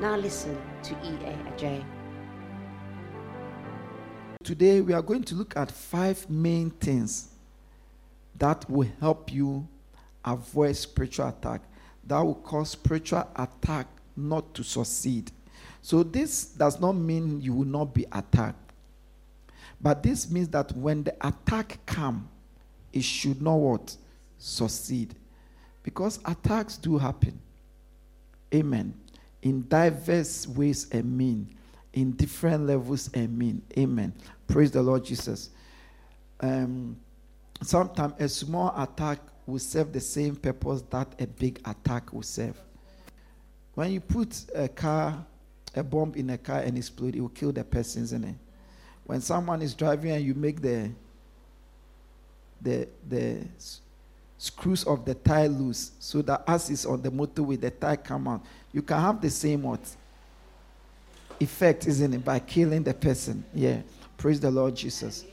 Now listen to E.A. Adjei. Today we are going to look at five main things that will help you avoid spiritual attack, that will cause spiritual attack not to succeed. So this does not mean you will not be attacked. But this means that when the attack come, it should not what? Succeed. Because attacks do happen. Amen. In diverse ways and mean. In different levels and mean. Amen. Praise the Lord Jesus. Um, sometimes a small attack will serve the same purpose that a big attack will serve. When you put a car, a bomb in a car and explode, it will kill the person, isn't it? When someone is driving and you make the the the screws of the tire loose so that as is on the motorway the tire come out, you can have the same what effect, isn't it, by killing the person? Yeah. Praise the Lord Jesus.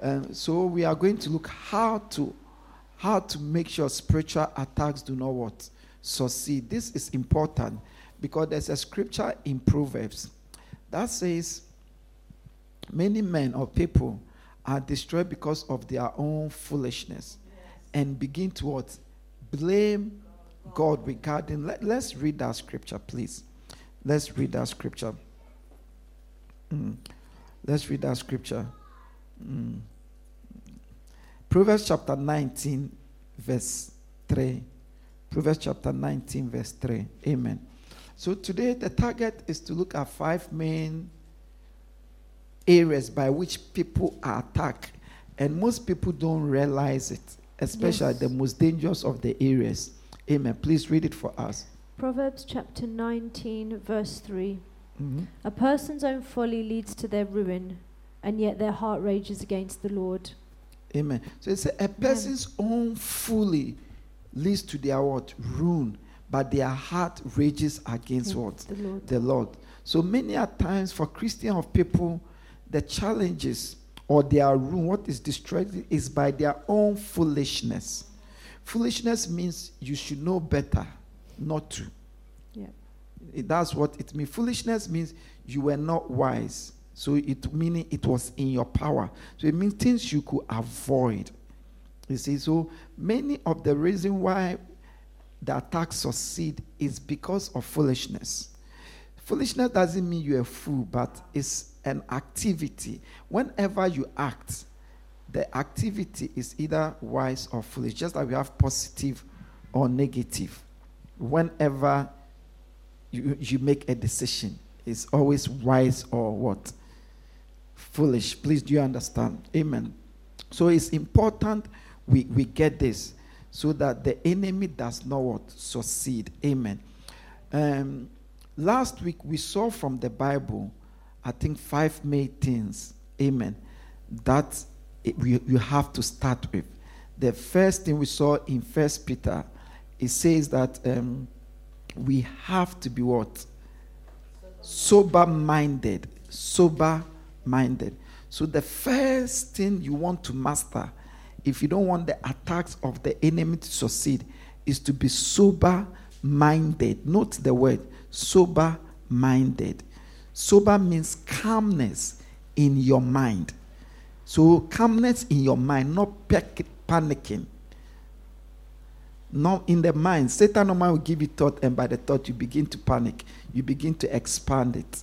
Um, so we are going to look how to how to make sure spiritual attacks do not what succeed. This is important because there's a scripture in Proverbs that says many men or people are destroyed because of their own foolishness and begin to what blame God regarding. Let, us read that scripture, please. Let's read that scripture. Mm. Let's read that scripture. Mm. Proverbs chapter 19, verse 3. Proverbs chapter 19, verse 3. Amen. So today the target is to look at five main areas by which people are attacked. And most people don't realize it, especially yes. the most dangerous of the areas. Amen. Please read it for us. Proverbs chapter 19, verse 3. Mm-hmm. A person's own folly leads to their ruin, and yet their heart rages against the Lord. Amen. So it's a, a person's own folly leads to their what? Ruin, but their heart rages against what? The Lord. The Lord. So many a times for Christian of people, the challenges or their ruin, what is destroyed is by their own foolishness. Foolishness means you should know better not to. Yeah. That's what it means. Foolishness means you were not wise. So it meaning it was in your power. So it means things you could avoid. You see, so many of the reason why the attacks succeed is because of foolishness. Foolishness doesn't mean you're a fool, but it's an activity. Whenever you act, the activity is either wise or foolish, just like we have positive or negative. Whenever you, you make a decision, it's always wise or what? Foolish. Please, do you understand? Amen. So it's important we, we get this so that the enemy does not what? Succeed. Amen. Um, last week we saw from the Bible, I think five main things. Amen. That it, we, you have to start with. The first thing we saw in First Peter, it says that um, we have to be what? Sober minded. Sober minded. So, the first thing you want to master, if you don't want the attacks of the enemy to succeed, is to be sober minded. Note the word sober minded. Sober means calmness in your mind. So, calmness in your mind, not panicking. Not in the mind. Satan normally will give you thought, and by the thought, you begin to panic. You begin to expand it.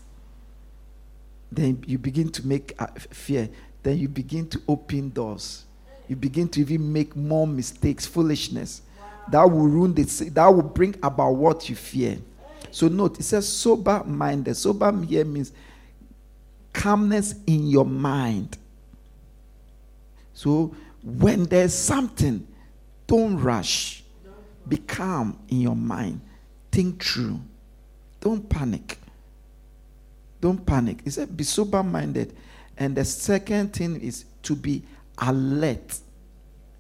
Then you begin to make uh, fear. Then you begin to open doors. You begin to even make more mistakes, foolishness. That will ruin the, that will bring about what you fear. So note, it says sober minded. Sober here means calmness in your mind. So when there's something, don't rush. Be calm in your mind. Think through. Don't panic. Don't panic. He said, be sober minded. And the second thing is to be alert.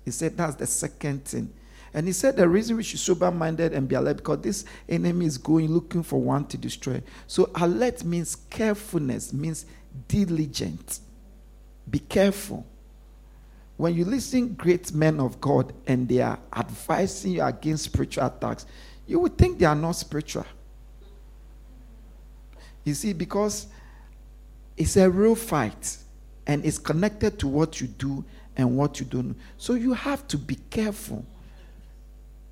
He said that's the second thing. And he said the reason we should sober minded and be alert because this enemy is going looking for one to destroy. So alert means carefulness, means diligent. Be careful. When you listen great men of God and they are advising you against spiritual attacks, you would think they are not spiritual. You see, because it's a real fight and it's connected to what you do and what you don't. So you have to be careful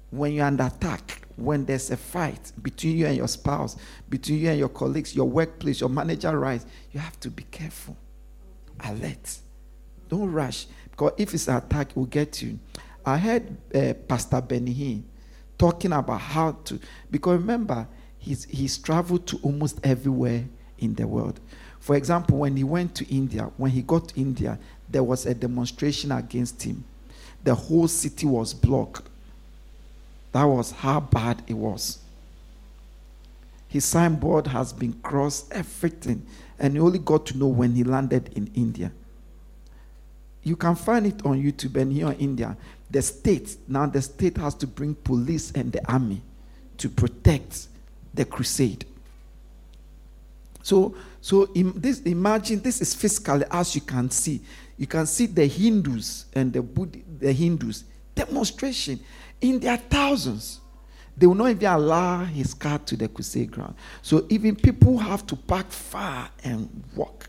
when you're under attack, when there's a fight between you and your spouse, between you and your colleagues, your workplace, your manager rise, you have to be careful, alert. Don't rush because if it's an attack, it will get you. I heard uh, Pastor Benny talking about how to, because remember, he's, he's traveled to almost everywhere in the world. For example, when he went to India, when he got to India, there was a demonstration against him. The whole city was blocked. That was how bad it was. His signboard has been crossed, everything. And he only got to know when he landed in India. You can find it on YouTube and here in India. The state, now the state has to bring police and the army to protect the crusade. So, so this, imagine this is physically as you can see. You can see the Hindus and the Buddha, the Hindus demonstration in their thousands. They will not even allow his car to the crusade ground. So even people have to park far and walk.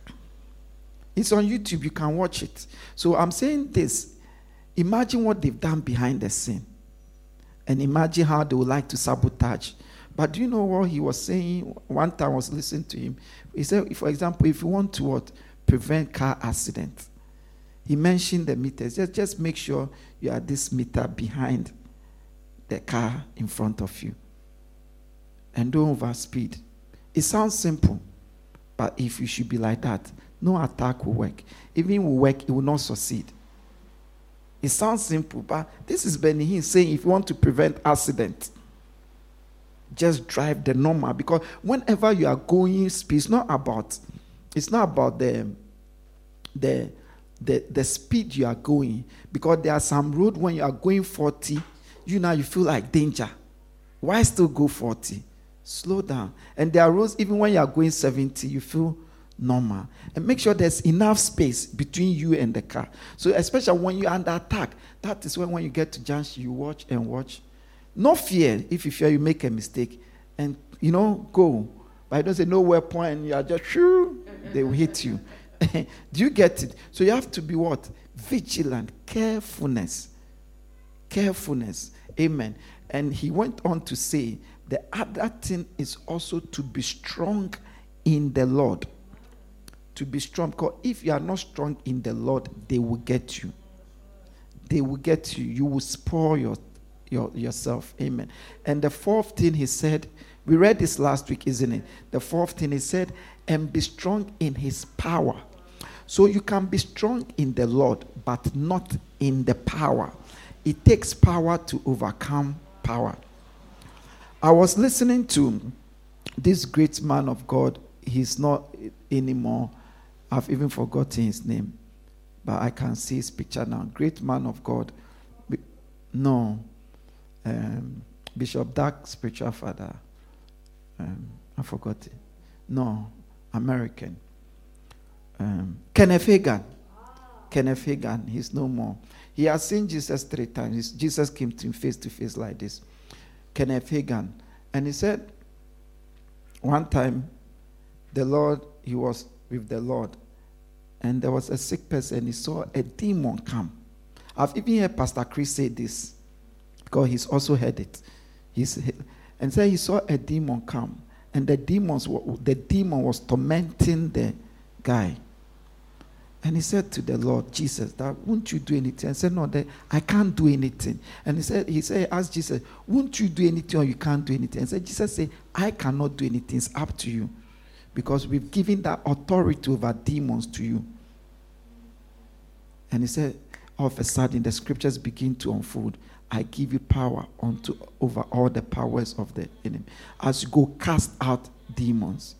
It's on YouTube, you can watch it. So I'm saying this imagine what they've done behind the scene. And imagine how they would like to sabotage. But do you know what he was saying? One time I was listening to him. He said, for example, if you want to what, prevent car accidents, he mentioned the meters. Just, just make sure you are this meter behind the car in front of you. And don't overspeed. It sounds simple, but if you should be like that, no attack will work. Even will work, it will not succeed. It sounds simple, but this is Benny saying if you want to prevent accident, just drive the normal. Because whenever you are going speed, it's not about it's not about the the the, the speed you are going. Because there are some road when you are going 40 you now you feel like danger. Why still go 40 slow down. And there are roads even when you are going 70 you feel normal. And make sure there's enough space between you and the car. So especially when you're under attack that is when when you get to junction you watch and watch. No fear. If you fear you make a mistake. And you know go. But I don't say no weapon. And you are just shoo they will hit you. Do you get it? So you have to be what? Vigilant. Carefulness. Carefulness. Amen. And he went on to say the other thing is also to be strong in the lord to be strong because if you are not strong in the lord they will get you they will get you you will spoil your your, yourself. Amen. And the fourth thing he said, we read this last week, isn't it? The fourth thing he said, and be strong in his power. So you can be strong in the Lord, but not in the power. It takes power to overcome power. I was listening to this great man of God. He's not anymore. I've even forgotten his name, but I can see his picture now. Great man of God. No, um, Bishop Dark, spiritual father. Um, I forgot it. No, American. Um, Kenneth Hagin. Kenneth Hagin, he's no more. He has seen Jesus three times. Jesus came to him face to face like this. Kenneth Hagin. And he said, one time, the Lord, he was with the Lord, and there was a sick person, he saw a demon come. I've even heard Pastor Chris say this because he's also heard it. He's, and so he saw a demon come, and the demons, were, the demon was tormenting the guy. And he said to the Lord Jesus, "That won't you do anything?" I said, "No, that I can't do anything." And he said, "He said, ask Jesus, won't you do anything or you can't do anything?" And said, Jesus said, "I cannot do anything. It's up to you, because we've given that authority over demons to you." And he said, all of a sudden, the scriptures begin to unfold. I give you power unto over all the powers of the enemy. As you go cast out demons.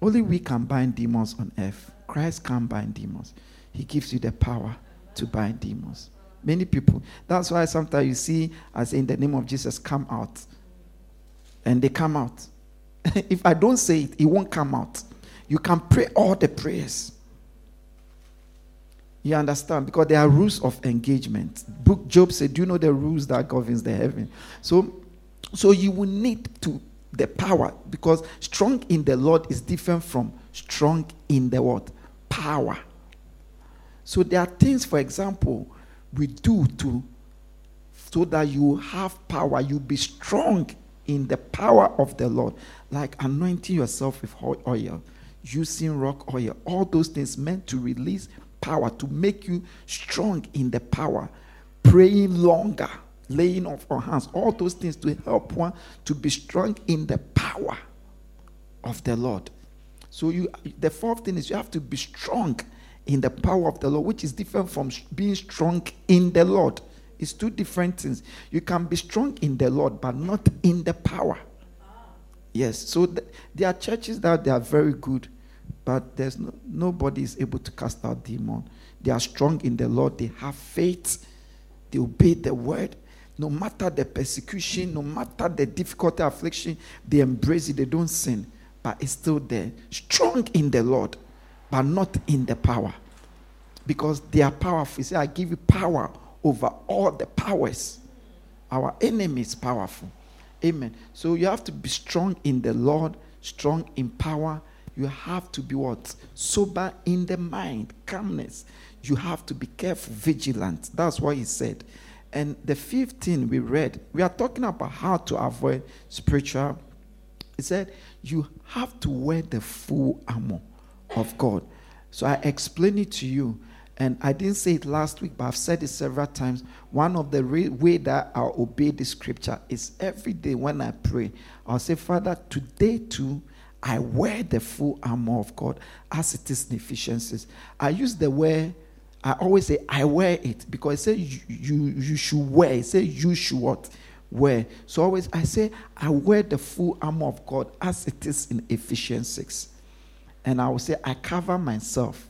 Only we can bind demons on earth. Christ can't bind demons. He gives you the power to bind demons. Many people. That's why sometimes you see, as in the name of Jesus, come out. And they come out. if I don't say it, it won't come out. You can pray all the prayers. You understand? Because there are rules of engagement. Book Job said, Do you know the rules that governs the heaven? So, so you will need to the power because strong in the Lord is different from strong in the what? Power. So there are things, for example, we do to so that you have power, you be strong in the power of the Lord, like anointing yourself with oil, using rock oil, all those things meant to release power, to make you strong in the power, praying longer, laying of our hands, all those things to help one to be strong in the power of the Lord. So you the fourth thing is you have to be strong in the power of the Lord, which is different from being strong in the Lord. It's two different things. You can be strong in the Lord, but not in the power. Yes. So th- there are churches that they are very good, but there's no, nobody is able to cast out demon. They are strong in the Lord. They have faith. They obey the word. No matter the persecution, no matter the difficulty, affliction, they embrace it. They don't sin, but it's still there. Strong in the Lord, but not in the power. Because they are powerful. Say, I give you power over all the powers. Our enemy is powerful. Amen. So you have to be strong in the Lord, strong in power. You have to be what? Sober in the mind, calmness. You have to be careful, vigilant. That's what he said. And the fifth thing we read, we are talking about how to avoid spiritual. He said, You have to wear the full armor of God. So I explain it to you. And I didn't say it last week, but I've said it several times. One of the re- way that I obey the scripture is every day when I pray, I'll say, Father, today too, I wear the full armor of God as it is in Ephesians. I use the word I always say I wear it because it says you, you, you should wear. It says you should what? Wear. So always I say I wear the full armor of God as it is in Ephesians 6. And I will say I cover myself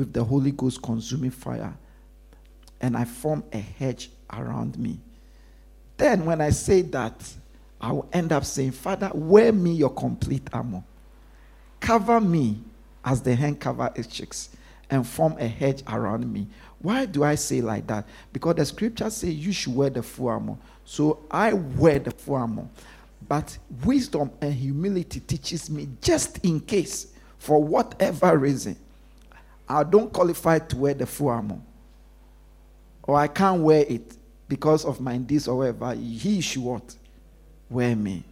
with the Holy Ghost consuming fire and I form a hedge around me. Then when I say that, I will end up saying, Father, wear me your complete armor. Cover me as the hen covers its chicks and form a hedge around me. Why do I say like that? Because the scriptures say you should wear the full armor. So I wear the full armor. But wisdom and humility teaches me just in case, for whatever reason, I don't qualify to wear the full armor. Or I can't wear it because of my this or whatever. He should what? Wear me.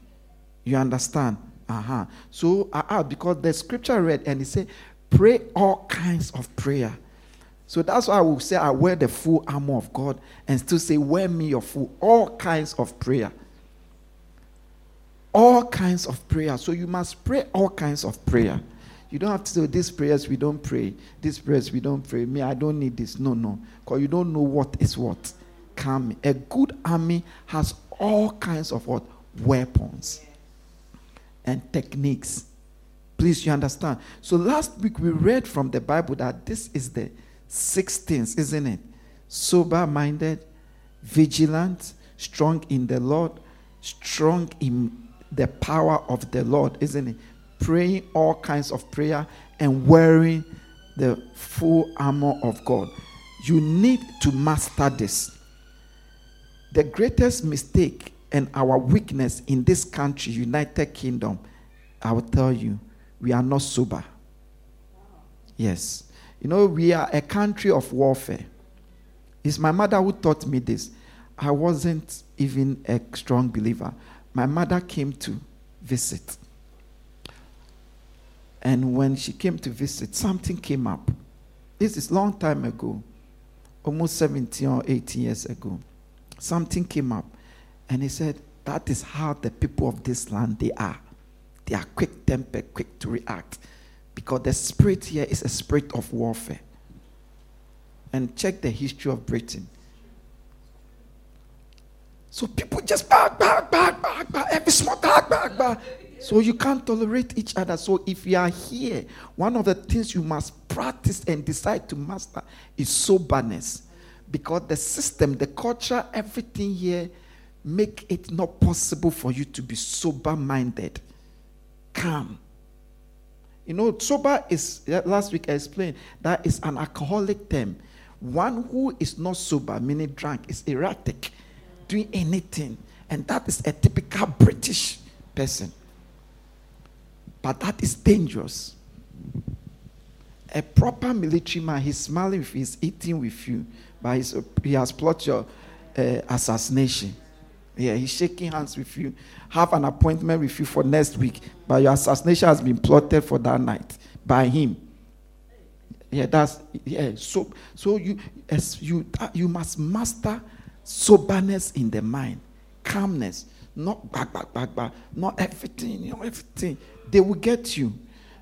You understand? Uh-huh. So uh-uh, because the scripture read and it said, Pray all kinds of prayer. So that's why I will say I wear the full armor of God and still say, Wear me your full, all kinds of prayer. All kinds of prayer. So you must pray all kinds of prayer. You don't have to say, oh, These prayers we don't pray. These prayers we don't pray. Me, I don't need this. No, no. Because you don't know what is what. Come. A good army has all kinds of what? Weapons and techniques Please, you understand? So last week we read from the Bible that this is the six things, isn't it? Sober minded, vigilant, strong in the Lord, strong in the power of the Lord, isn't it? Praying all kinds of prayer and wearing the full armor of God. You need to master this. The greatest mistake and our weakness in this country, United Kingdom, I will tell you, we are not sober. Yes. You know, we are a country of warfare. It's my mother who taught me this. I wasn't even a strong believer. My mother came to visit. And when she came to visit, something came up. This is long time ago, almost 17 or 18 years ago. Something came up. And he said, That is how the people of this land they are. They are quick tempered, quick to react. Because the spirit here is a spirit of warfare. And check the history of Britain. So people just back, back, back, back, back, every small back, back, back. So you can't tolerate each other. So if you are here, one of the things you must practice and decide to master is soberness. Because the system, the culture, everything here make it not possible for you to be sober minded. Calm. You know, sober is last week I explained that is an alcoholic term. One who is not sober, meaning drunk, is erratic, doing anything. And that is a typical British person. But that is dangerous. A proper military man, he's smiling you, he's eating with you, but he has plotted your uh, assassination. Yeah, he's shaking hands with you, have an appointment with you for next week, but your assassination has been plotted for that night by him. Yeah, that's yeah. So, so you as you uh, you must master soberness in the mind, calmness, not back, back, back, back, not everything, you know, everything they will get you.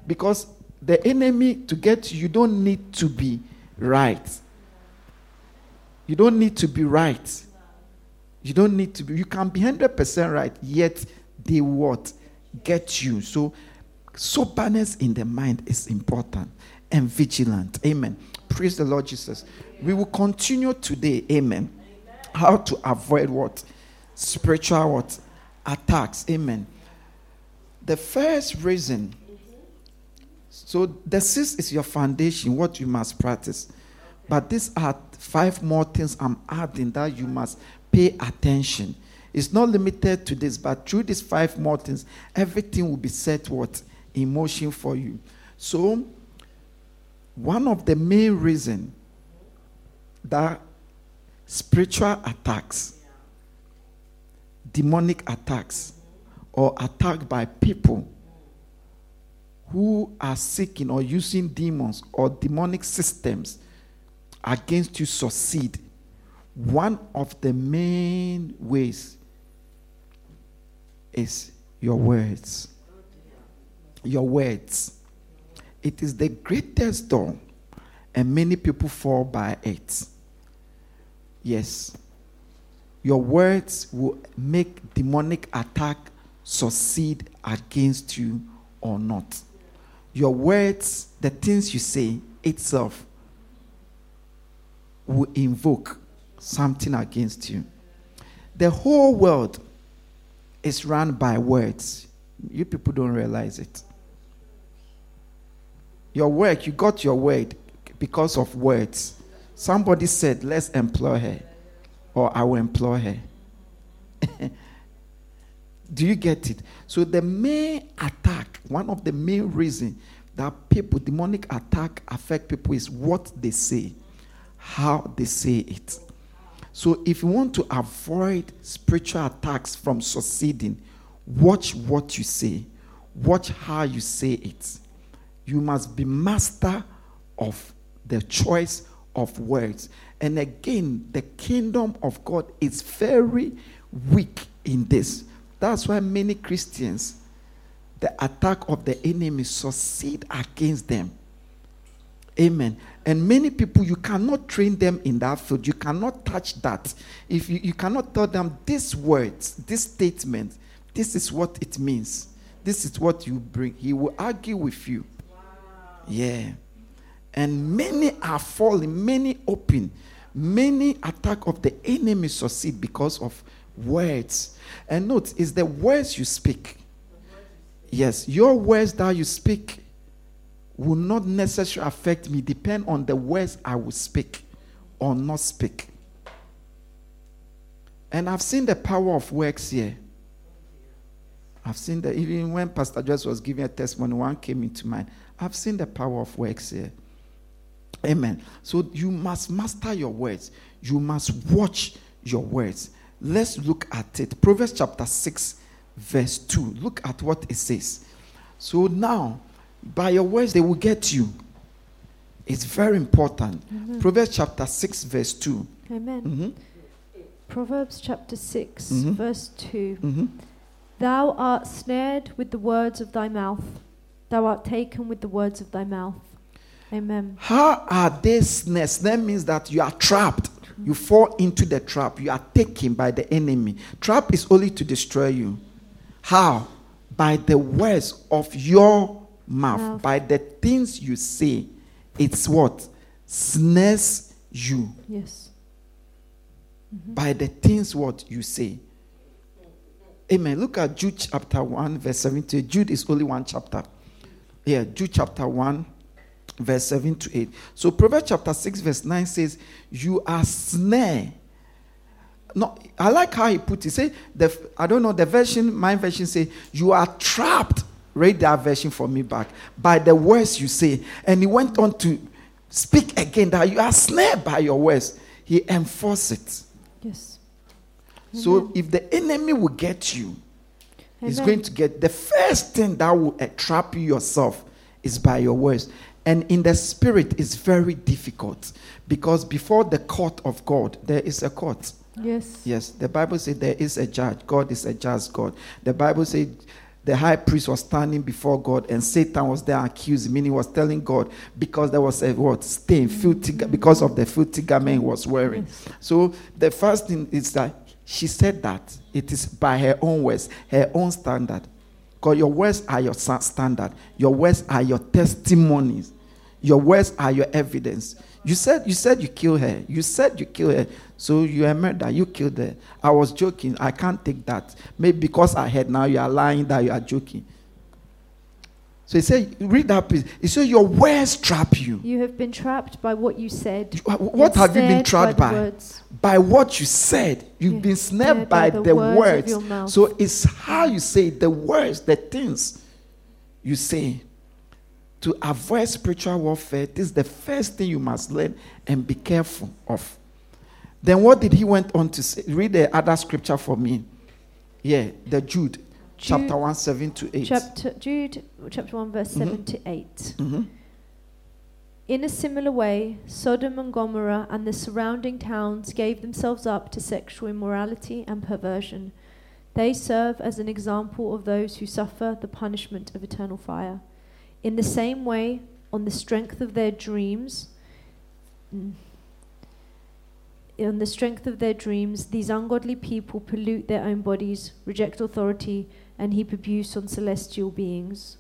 Because the enemy, to get you, you don't need to be right. You don't need to be right. You don't need to be, you can be 100% right, yet they what? Get you. So, soberness in the mind is important and vigilant. Amen. Praise the Lord Jesus. We will continue today. Amen. How to avoid what? Spiritual what? Attacks. Amen. The first reason, so the six is your foundation, what you must practice. But these are five more things I'm adding that you must pay attention. It's not limited to this, but through these five more things, everything will be set what in motion for you. So, one of the main reason that spiritual attacks, demonic attacks, or attacked by people who are seeking or using demons or demonic systems against you succeed, one of the main ways is your words. Your words. It is the greatest door, and many people fall by it. Yes. Your words will make demonic attack succeed against you or not. Your words, the things you say itself, will invoke something against you. The whole world is run by words. You people don't realize it. Your work, you got your word because of words. Somebody said, Let's employ her, or I will employ her. Do you get it? So the main attack, one of the main reasons that people, demonic attack affect people is what they say, how they say it. So if you want to avoid spiritual attacks from succeeding, watch what you say. Watch how you say it. You must be master of the choice of words. And again, the kingdom of God is very weak in this. That's why many Christians, the attack of the enemy succeed against them. Amen. And many people, you cannot train them in that field. You cannot touch that. If you, you cannot tell them these words, this statement, this is what it means. This is what you bring. He will argue with you. Wow. Yeah. And many are falling, many open. Many attack of the enemy succeed because of words. And note, it's the words you speak. Yes, your words that you speak will not necessarily affect me, depend on the words I will speak or not speak. And I've seen the power of works here. I've seen that even when Pastor Joyce was giving a testimony, one came into mind. I've seen the power of works here. Amen. So you must master your words. You must watch your words. Let's look at it. Proverbs chapter 6, verse 2. Look at what it says. So now, by your words, they will get you. It's very important. Mm-hmm. Proverbs chapter 6, verse 2. Amen. Mm-hmm. Proverbs chapter 6, mm-hmm. verse 2. Mm-hmm. Thou art snared with the words of thy mouth, thou art taken with the words of thy mouth. Amen. How are they snared? That means that you are trapped. You fall into the trap. You are taken by the enemy. Trap is only to destroy you. How? by the words of your mouth, Mouth. by the things you say, it's what? Snares you. Yes. Mm-hmm. By the things what you say. Amen. Look at Jude chapter 1, verse 17. Jude is only one chapter. Yeah, Jude chapter 1, verse 7 to 8. So Proverbs chapter 6, verse 9 says, You are snare. No, I like how he put it. Say the I don't know the version, my version say, You are trapped. Read that version for me back. By the words you say. And he went on to speak again that you are snared by your words. He enforced it. Yes. So if the enemy will get you, he's going to get the first thing that will trap you yourself is by your words. And in the spirit, it's very difficult because before the court of God, there is a court. Yes. Yes, the Bible says there is a judge. God is a just God. The Bible says the high priest was standing before God and Satan was there accusing, meaning he was telling God because there was a what stain, filthy, because of the filthy garment he was wearing. Yes. So the first thing is that she said that it is by her own words, her own standard. Because your words are your standard, your words are your testimonies, your words are your evidence. You said you said you killed her. You said you killed her. So you are murder. You killed her. I was joking. I can't take that. Maybe because I heard now you are lying that you are joking. So he said, read that piece. He said, Your words trap you. You have been trapped by what you said. You- uh, What have you been trapped the by? by what you said. You've Yeah. been snared by, by the the, words words. So it's how you say the words, the things you say. To avoid spiritual warfare, this is the first thing you must learn and be careful of. Then what did he went on to say? Read the other scripture for me. Yeah, the Jude, chapter 1, 7 to 8. Chapter Jude, chapter one, verse seven to eight. Mhm. In a similar way, Sodom and Gomorrah and the surrounding towns gave themselves up to sexual immorality and perversion. They serve as an example of those who suffer the punishment of eternal fire. In the same way, on the strength of their dreams, on the strength of their dreams, these ungodly people pollute their own bodies, reject authority, and heap abuse on celestial beings.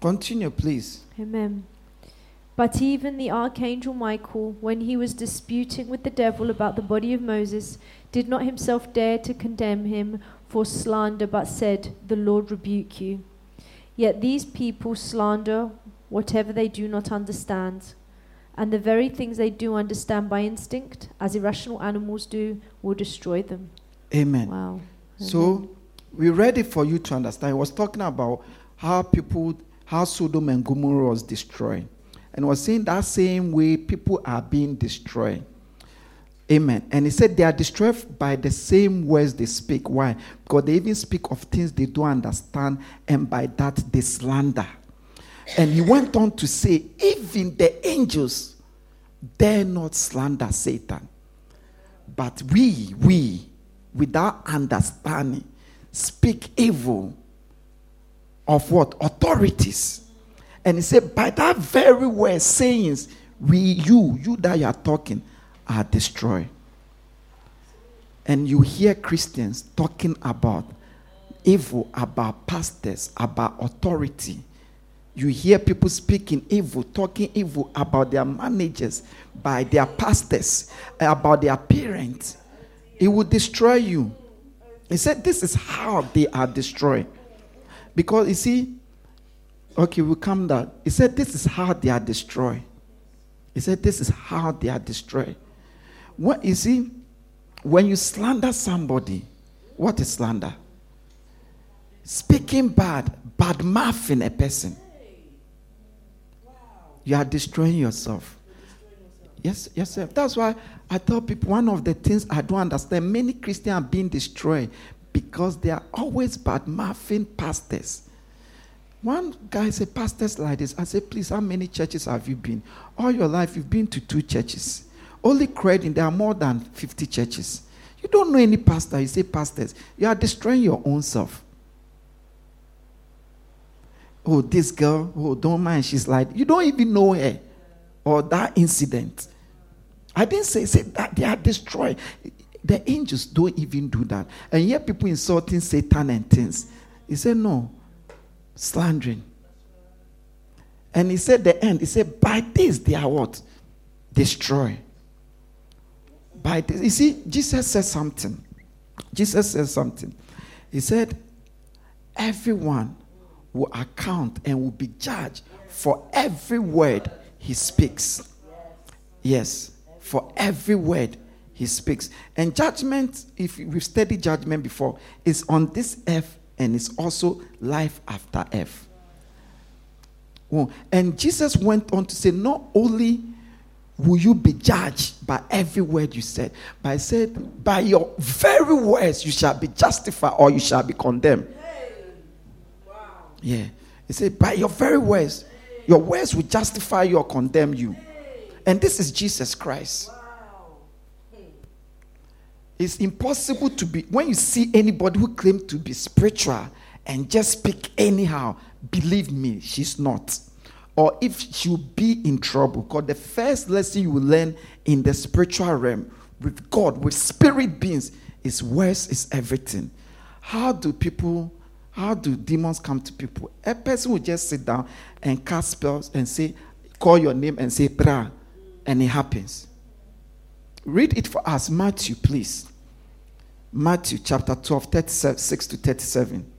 Continue, please. Amen. But even the archangel Michael, when he was disputing with the devil about the body of Moses, did not himself dare to condemn him for slander, but said, The Lord rebuke you. Yet these people slander whatever they do not understand. And the very things they do understand by instinct, as irrational animals do, will destroy them. Amen. Wow. So we read it for you to understand. He was talking about how people, how Sodom and Gomorrah was destroyed. And was saying that same way people are being destroyed. Amen. And he said they are destroyed by the same words they speak. Why? Because they even speak of things they don't understand, and by that they slander. And he went on to say, even the angels dare not slander Satan. But we, we, without understanding, speak evil of what? Authorities. And he said, by that very word, sayings, we, you, you that you are talking, are destroyed. And you hear Christians talking about evil, about pastors, about authority. You hear people speaking evil, talking evil about their managers, by their pastors, about their parents. It will destroy you. He said, This is how they are destroyed. Because you see, okay, we'll come down. He said, This is how they are destroyed. He said, This is how they are destroyed. What you see, when you slander somebody, what is slander? Speaking bad, bad mouthing a person. You are destroying yourself. Yes, sir. That's why I tell people one of the things I don't understand many Christians are being destroyed because they are always bad mouthing pastors. One guy said, Pastors like this. I said, Please, how many churches have you been? All your life, you've been to two churches. Only credit, there are more than 50 churches. You don't know any pastor. You say, Pastors. You are destroying your own self. Oh, this girl, oh, don't mind. She's like, you don't even know her or that incident. I didn't say, say that they are destroyed. The angels don't even do that. And yet people insulting Satan and things. He said, no. Slandering. And he said the end. He said, by this they are what? Destroy. By this. You see, Jesus said something. Jesus said something. He said, everyone will account and will be judged for every word he speaks. Yes, for every word he speaks. And judgment, if we've studied judgment before, is on this earth and it's also life after earth. And Jesus went on to say, not only will you be judged by every word you said, but I said, by your very words you shall be justified or you shall be condemned. Yeah. He said, by your very words, your words will justify you or condemn you. And this is Jesus Christ. It's impossible to be, when you see anybody who claims to be spiritual and just speak anyhow, believe me, she's not. Or if she'll be in trouble, because the first lesson you learn in the spiritual realm with God, with spirit beings, is words is everything. How do people, how do demons come to people? A person will just sit down and cast spells and say, call your name and say, pra, and it happens. Read it for us, Matthew, please. Matthew chapter 12, 36 to 37.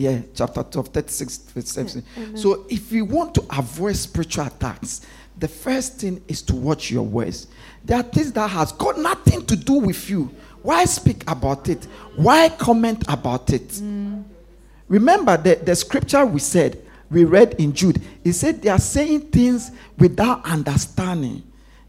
Yeah, chapter 12, 36 to 37. Yeah, so if you want to avoid spiritual attacks, the first thing is to watch your words. There are things that has got nothing to do with you. Why speak about it? Why comment about it? Mm. Remember the, the scripture we said, we read in Jude. He said they are saying things without understanding.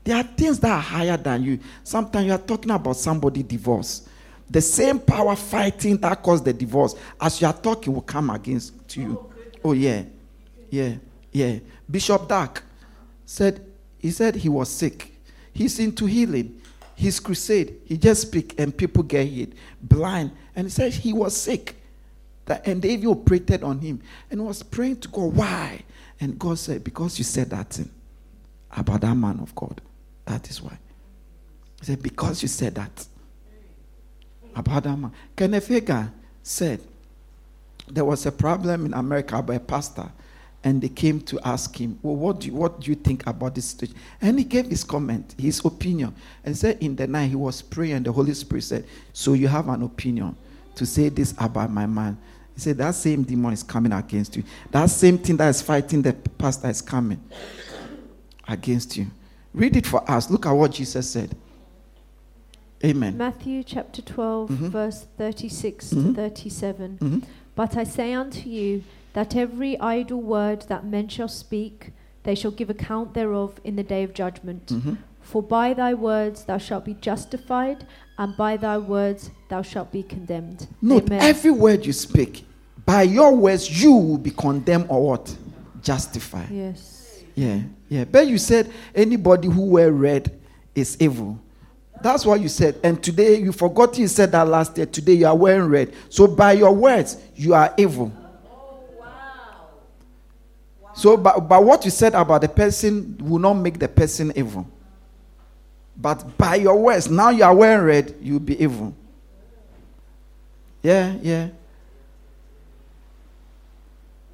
There are things that are higher than you. Sometimes you are talking about somebody divorce. The same power fighting that caused the divorce, as you are talking, will come against you. Oh, oh yeah. Yeah. Yeah. Bishop Dark said, he said he was sick. He's into healing. His crusade, he just speak and people get hit. Blind. And he said he was sick. That, and David operated on him and was praying to God. Why? And God said, Because you said that thing about that man of God. That is why. He said, Because you said that about that man. Kenneth Hagin said there was a problem in America about a pastor, and they came to ask him, Well, what do you, what do you think about this situation? And he gave his comment, his opinion, and said in the night he was praying, and the Holy Spirit said, So you have an opinion to say this about my man. He said, That same demon is coming against you. That same thing that is fighting the pastor is coming against you. Read it for us. Look at what Jesus said. Amen. Matthew chapter 12, mm-hmm. verse 36 mm-hmm. to 37. Mm-hmm. But I say unto you that every idle word that men shall speak, they shall give account thereof in the day of judgment. Mm-hmm. For by thy words thou shalt be justified, and by thy words thou shalt be condemned. Note, Amen. every word you speak, by your words you will be condemned or what? Justified. Yes. Yeah, yeah. But you said anybody who wear red is evil. That's what you said. And today you forgot you said that last year. Today you are wearing red. So by your words, you are evil. So, but, but what you said about the person will not make the person evil. But by your words, now you are wearing red, you'll be evil. Yeah, yeah.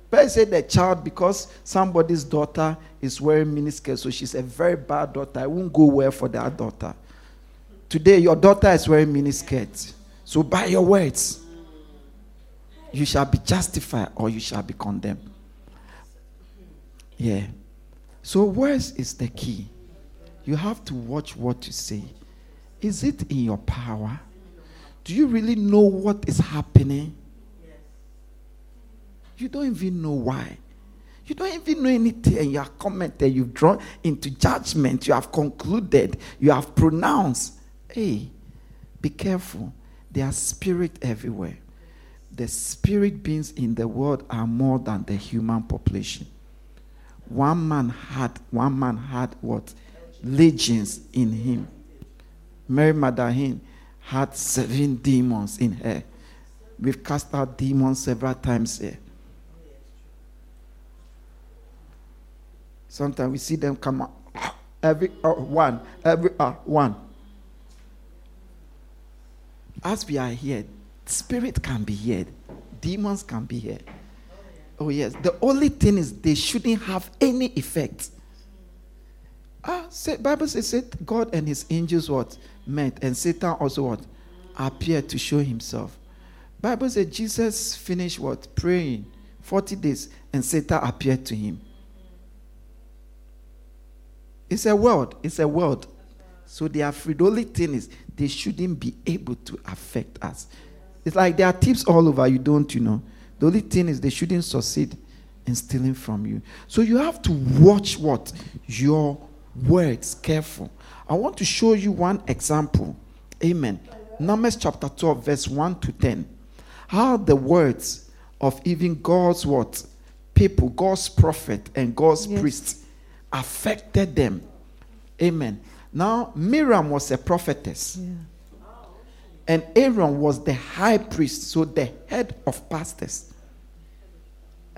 But say the child, because somebody's daughter is wearing miniskirt, so she's a very bad daughter. I won't go well for that daughter. Today, your daughter is wearing miniskirt. So by your words, you shall be justified or you shall be condemned. Yeah. So words is the key. You have to watch what you say. Is it in your power? Do you really know what is happening? You don't even know why. You don't even know anything, and you have commented, you've drawn into judgment, you have concluded, you have pronounced. Hey, be careful. There are spirit everywhere. The spirit beings in the world are more than the human population. One man had one man had what? Legions in him. Mary Magdalene had seven demons in her. We've cast out demons several times here. Sometimes we see them come out every uh, one, every uh, one. As we are here, spirit can be here, demons can be here. Oh yes. The only thing is they shouldn't have any effect. Ah, say, Bible says that God and his angels what met, and Satan also what appeared to show himself. Bible says Jesus finished what praying 40 days, and Satan appeared to him. It's a world. It's a world. So they are free. The only thing is they shouldn't be able to affect us. It's like there are tips all over. You don't, you know. The only thing is they shouldn't succeed in stealing from you. So you have to watch what your words careful. I want to show you one example. Amen. Numbers chapter 12, verse 1 to 10. How the words of even God's what? People, God's prophet and God's yes. priest affected them. Amen. Now, Miriam was a prophetess. Yeah. And Aaron was the high priest, so the head of pastors.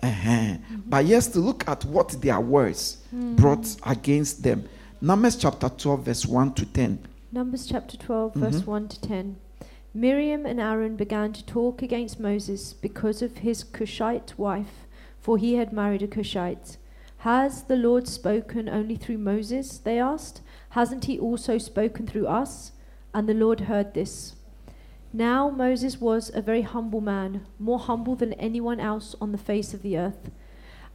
Uh-huh. Mm-hmm. But yes, to look at what their words mm. brought against them. Numbers chapter 12, verse 1 to 10. Numbers chapter 12, mm-hmm. verse 1 to 10. Miriam and Aaron began to talk against Moses because of his Cushite wife, for he had married a Cushite. Has the Lord spoken only through Moses? They asked. Hasn't he also spoken through us? And the Lord heard this. Now Moses was a very humble man, more humble than anyone else on the face of the earth.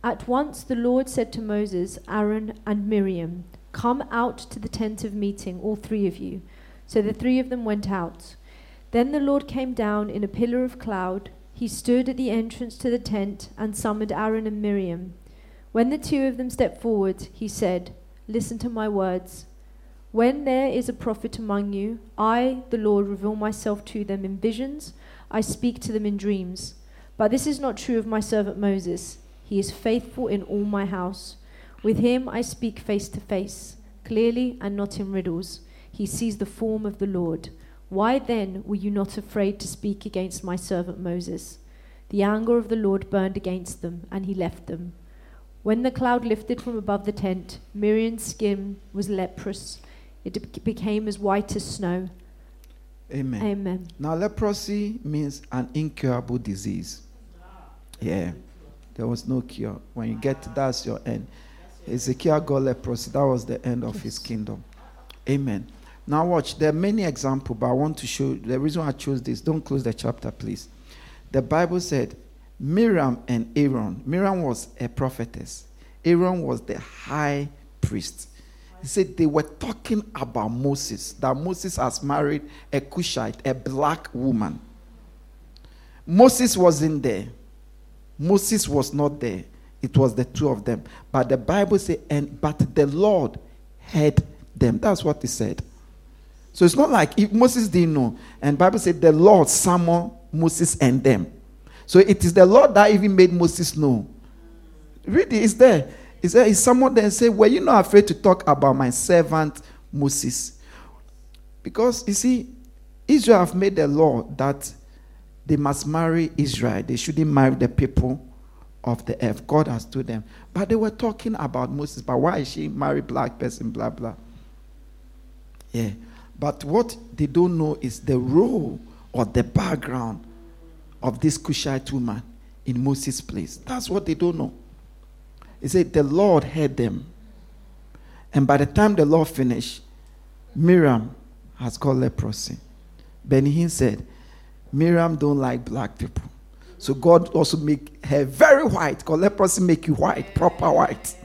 At once the Lord said to Moses, Aaron, and Miriam, Come out to the tent of meeting, all three of you. So the three of them went out. Then the Lord came down in a pillar of cloud. He stood at the entrance to the tent and summoned Aaron and Miriam. When the two of them stepped forward, he said, Listen to my words. When there is a prophet among you, I, the Lord, reveal myself to them in visions, I speak to them in dreams. But this is not true of my servant Moses. He is faithful in all my house. With him I speak face to face, clearly and not in riddles. He sees the form of the Lord. Why then were you not afraid to speak against my servant Moses? The anger of the Lord burned against them, and he left them. When the cloud lifted from above the tent, Miriam's skin was leprous it became as white as snow. Amen. Amen. Now, leprosy means an incurable disease. Yeah. There was no cure. When you get to that's your end. Ezekiel got leprosy. That was the end of his kingdom. Amen. Now, watch. There are many examples, but I want to show the reason I chose this. Don't close the chapter, please. The Bible said Miriam and Aaron. Miriam was a prophetess, Aaron was the high priest. He said they were talking about Moses, that Moses has married a Cushite, a black woman. Moses wasn't there. Moses was not there. It was the two of them. But the Bible said, and but the Lord heard them. That's what he said. So it's not like if Moses didn't know. And Bible said the Lord summoned Moses and them. So it is the Lord that even made Moses know. Really, it's there. He said, Is someone there say, Were you not afraid to talk about my servant Moses? Because you see, Israel have made a law that they must marry Israel. They shouldn't marry the people of the earth. God has told them. But they were talking about Moses. But why is she marry black person? Blah blah. Yeah. But what they don't know is the role or the background of this Cushite woman in Moses' place. That's what they don't know. He said, The Lord heard them. And by the time the Lord finished, Miriam has got leprosy. Benny said, Miriam don't like black people. So God also make her very white. Because leprosy make you white, proper white.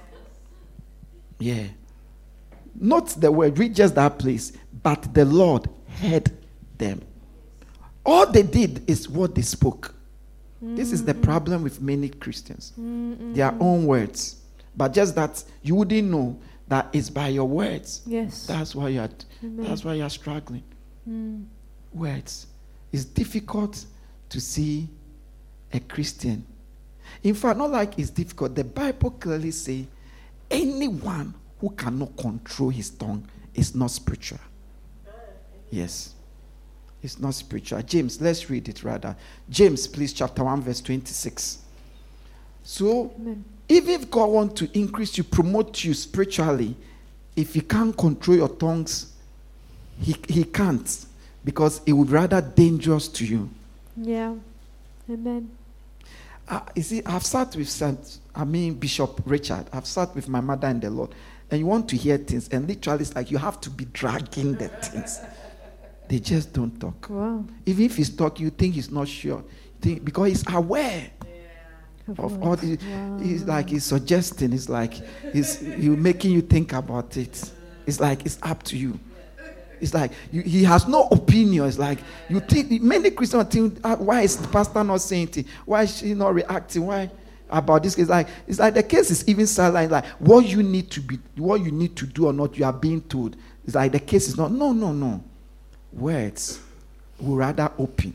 Yeah. Not the word, read just that place. But the Lord heard them. All they did is what they spoke. This is the problem with many Christians. Their own words. But just that you wouldn't know that it's by your words. Yes. That's why you're that's why you're struggling. Mm. Words. It's difficult to see a Christian. In fact, not like it's difficult. The Bible clearly say anyone who cannot control his tongue is not spiritual. Yes. It's not spiritual. James, let's read it rather. James, please, chapter 1, verse 26. So, Amen. even if God wants to increase you, promote you spiritually, if He can't control your tongues, He, he can't. because it would rather dangerous to you. Yeah. Amen. Uh, you see, I've sat with Saint, I mean Bishop Richard. I've sat with my mother and the Lord, and you want to hear things, and literally it's like you have to be dragging the things. They just don't talk. Wow. Even if he's talking, you think he's not sure, think, because he's aware of all this. Wow. He's like he's suggesting. It's like he's he making you think about it. It's like it's up to you. It's like you, he has no opinion. It's like you think many Christians think, "Ah, why is the pastor not saying it? Why is she not reacting? Why about this? case? like it's like the case is even silent. Like what you need to be, what you need to do or not, you are being told. It's like the case is not. No, no, no. Words will rather open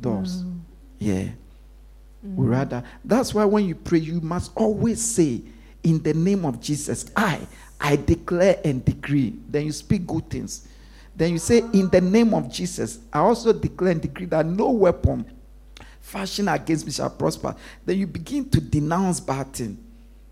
doors. Mm. Yeah. Mm. We rather. That's why when you pray, you must always say, "In the name of Jesus, I, I declare and decree." Then you speak good things. Then you say, "In the name of Jesus, I also declare and decree that no weapon fashioned against me shall prosper." Then you begin to denounce bad things,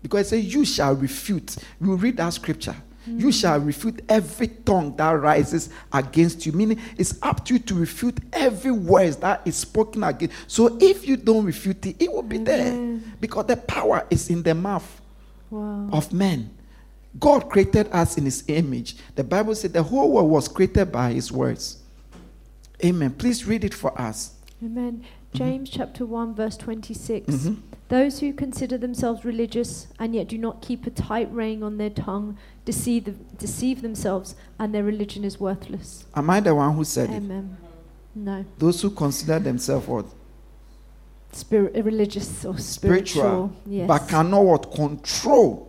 because it says, "You shall refute." You read that scripture. You shall refute every tongue that rises against you. Meaning, it's up to you to refute every word that is spoken against. So, if you don't refute it, it will be there because the power is in the mouth Wow. of men. God created us in His image. The Bible said the whole world was created by His words. Amen. Please read it for us. Amen. James chapter 1 verse 26. Mhm. Those who consider themselves religious and yet do not keep a tight rein on their tongue deceive, the, deceive themselves and their religion is worthless. Am I the one who said it? Amen. No. Those who consider themselves what? Spirit, uh, religious or spiritual. Spiritual. Yes. But cannot what? Control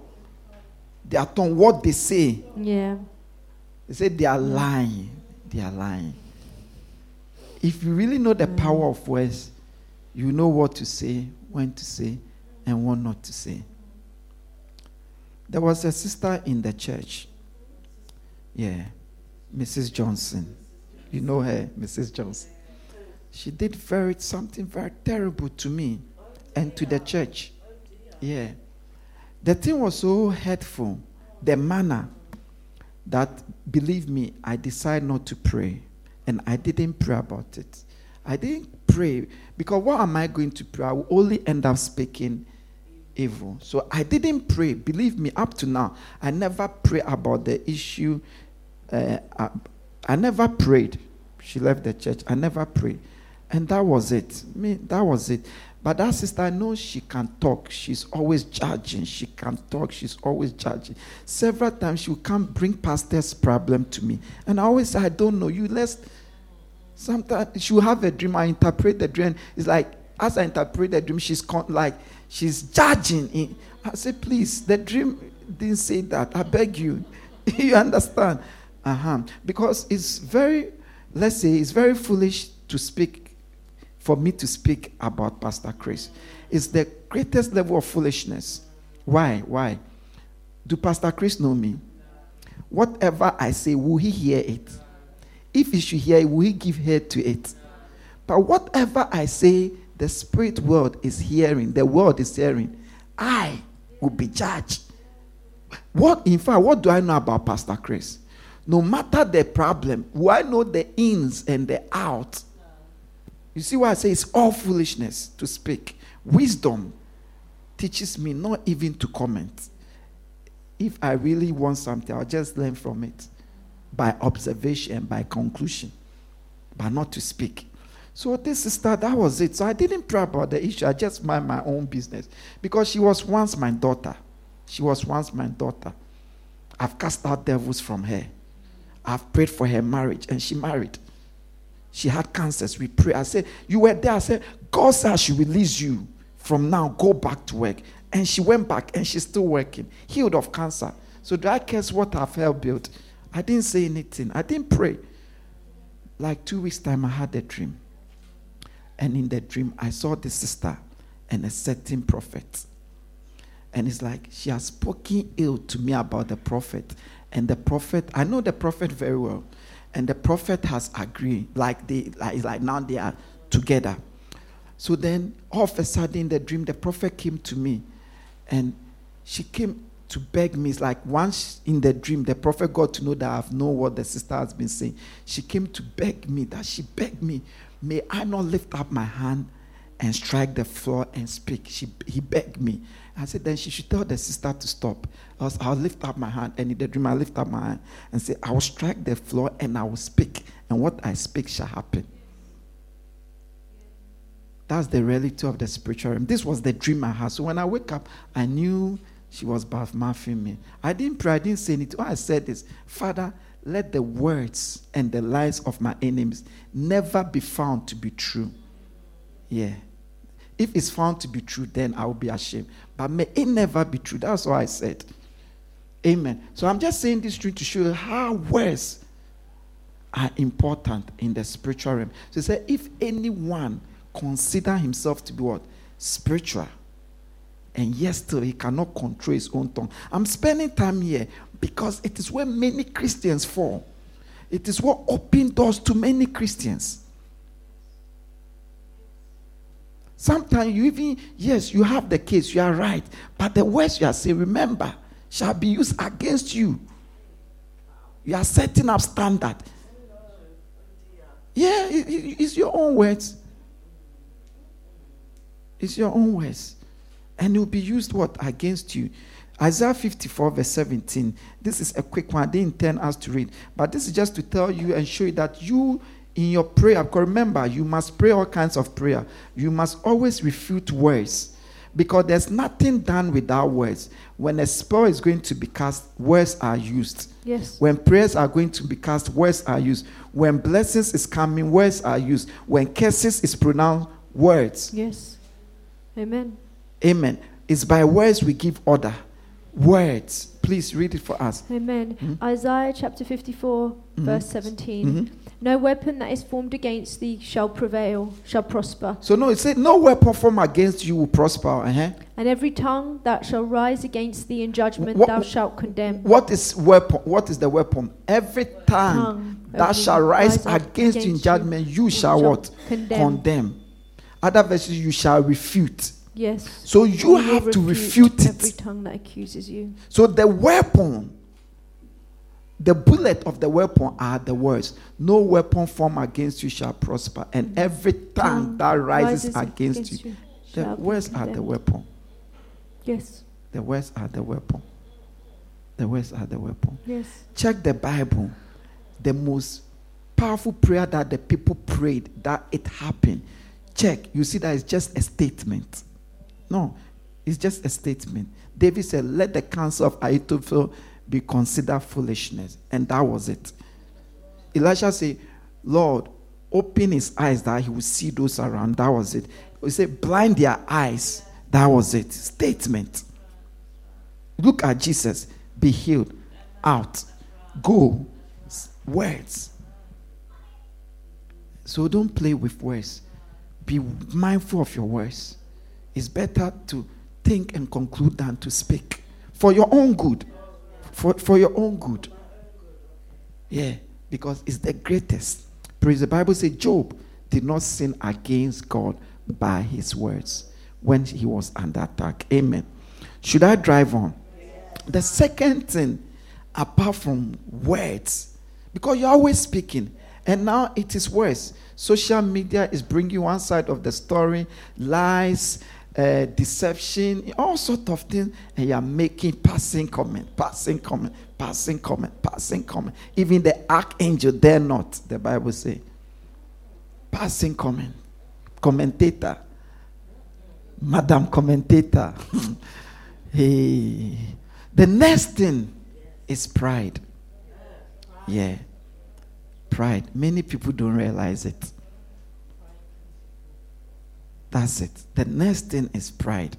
their tongue, what they say. yeah. They say they are lying. They are lying. If you really know the Mm. power of words, you know what to say, when to say, and what not to say. There was a sister in the church. Yeah, Mrs. Johnson. You know her, Mrs. Johnson. She did very something very terrible to me and to the church. Yeah. The thing was so hurtful, the manner that believe me, I decided not to pray. And I didn't pray about it. I didn't pray because what am I going to pray? I will only end up speaking evil. So I didn't pray. Believe me, up to now, I never pray about the issue. Uh, I, I never prayed. She left the church. I never prayed. And that was it. Me, that was it. But that sister, I know she can talk. She's always judging. She can talk. She's always judging. Several times she will come bring pastor's problem to me. And I always say, I don't know. You let's sometimes she will have a dream. I interpret the dream. It's like as I interpret the dream, she's con- like she's judging. In. I say, please, the dream didn't say that. I beg you. you understand? Uh-huh. Because it's very, let's say, it's very foolish to speak for me to speak about Pastor Chris. It's the greatest level of foolishness. Why? Why? Do Pastor Chris know me? Whatever I say, will he hear it? If he should hear will he give heed to it? But whatever I say, the spirit world is hearing, the world is hearing. I will be judged. What, in fact, what do I know about Pastor Chris? No matter the problem, will I know the ins and the outs? You see why I say it's all foolishness to speak. Wisdom teaches me not even to comment. If I really want something, I'll just learn from it by observation, by conclusion, but not to speak. So this sister, that was it. So I didn't pray about the issue. I just mind my own business because she was once my daughter. She was once my daughter. I've cast out devils from her. I've prayed for her marriage, and she married. She had cancers. We pray. I said, You were there. I said, God said should release you. From now, go back to work. And she went back and she's still working, healed of cancer. So, do I curse what I've helped build? I didn't say anything. I didn't pray. Like two weeks' time, I had a dream. And in the dream, I saw the sister and a certain prophet. And it's like she has spoken ill to me about the prophet. And the prophet, I know the prophet very well. And the prophet has agreed. Like they like, like now they are together. So then all of a sudden in the dream, the prophet came to me and she came to beg me. It's like once in the dream, the prophet got to know that I've known what the sister has been saying. She came to beg me that she begged me, may I not lift up my hand and strike the floor and speak. She, he begged me. I said, then she should tell the sister to stop. I'll lift up my hand. And in the dream, I lift up my hand and say, I will strike the floor and I will speak. And what I speak shall happen. That's the reality of the spiritual realm. This was the dream I had. So when I wake up, I knew she was bath mouthing me. I didn't pray, I didn't say anything. I said this Father, let the words and the lies of my enemies never be found to be true. Yeah. If it's found to be true, then I will be ashamed. But may it never be true. That's what I said. Amen. So I'm just saying this to show you how words are important in the spiritual realm. So say, if anyone consider himself to be what? Spiritual and yet still he cannot control his own tongue. I'm spending time here because it is where many Christians fall. It is what opened doors to many Christians. Sometimes you even, yes, you have the case, you are right, but the words you are saying, remember, shall be used against you. You are setting up standard. Yeah, it's your own words. It's your own words and it will be used what against you? Isaiah 54 verse 17 this is a quick one. I didn't intend us to read. But this is just to tell you and show you that you in your prayer because remember you must pray all kinds of prayer. You must always refute words. Because there's nothing done without words. When a spell is going to be cast words are used. Yes. When prayers are going to be cast words are used. When blessings is coming words are used. When curses is pronounced words. Yes. Amen Amen. It's by words we give order. Words. Please read it for us. Amen. Mm-hmm. Isaiah chapter 54, mm-hmm. verse 17. Mm-hmm. No weapon that is formed against thee shall prevail, shall prosper. So, no, it said, No weapon formed against you will prosper. Uh-huh. And every tongue that shall rise against thee in judgment what, thou shalt condemn. What is weapon? What is the weapon? Every tongue, tongue that shall rise, rise against, you in judgment, you, you shall, shall what? Condemn. condemn. Other verses, you shall refute. Yes. So you have to refute it. every tongue that accuses you. So the weapon, the bullet of the weapon are the words. No weapon formed against you shall prosper, and every tongue, tongue that rises, rises against, against, you, you the words are the weapon. Yes. The words are the weapon. The words are the weapon. Yes. Check the Bible. The most powerful prayer that the people prayed that it happened. Check. You see that it's just a statement no, it's just a statement. David said, Let the counsel of Ahithophel be considered foolishness. And that was it. Elisha said, Lord, open his eyes that he will see those around. That was it. He said, Blind their eyes. That was it. Statement. Look at Jesus. Be healed. Out. Go. Words. So don't play with words. Be mindful of your words. It's better to think and conclude than to speak for your own good. For, for your own good. Yeah, because it's the greatest. Praise the Bible says Job did not sin against God by his words when he was under attack. Amen. Should I drive on? The second thing, apart from words, because you're always speaking, and now it is worse. Social media is bringing one side of the story, lies, uh, deception, all sort of things, and you are making passing comment, passing comment, passing comment, passing comment. Even the archangel dare not, the Bible say. Passing comment, commentator, madam commentator. hey, the next thing is pride. Yeah, pride. Many people don't realize it. That's it. The next thing is pride.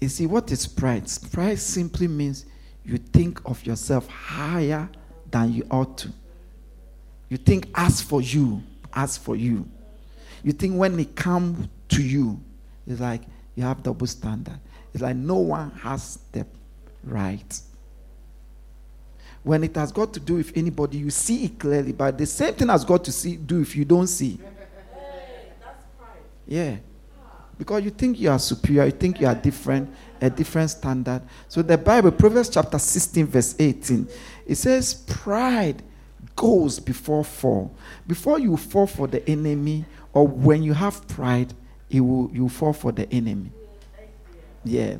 You see, what is pride? Pride simply means you think of yourself higher than you ought to. You think as for you, as for you. You think when it comes to you, it's like you have double standard. It's like no one has the right. When it has got to do with anybody, you see it clearly, but the same thing has got to see, do if you don't see. Yeah. Because you think you are superior, you think you are different, a different standard. So the Bible, Proverbs chapter 16, verse 18, it says, Pride goes before fall. Before you fall for the enemy, or when you have pride, it will you fall for the enemy. Yeah.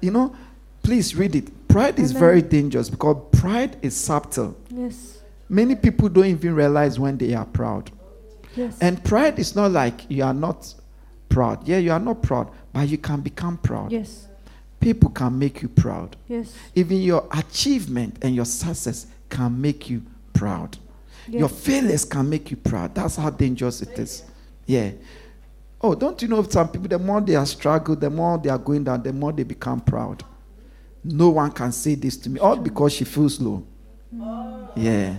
You know, please read it. Pride is very dangerous because pride is subtle. Yes. Many people don't even realize when they are proud. Yes. And pride is not like you are not proud. Yeah, you are not proud, but you can become proud. yes. People can make you proud. Yes. Even your achievement and your success can make you proud. Yes. Your failures can make you proud. That's how dangerous it is. Yeah. Oh, don't you know some people, the more they are struggled, the more they are going down, the more they become proud. No one can say this to me. All because she feels low. Mm. Yeah.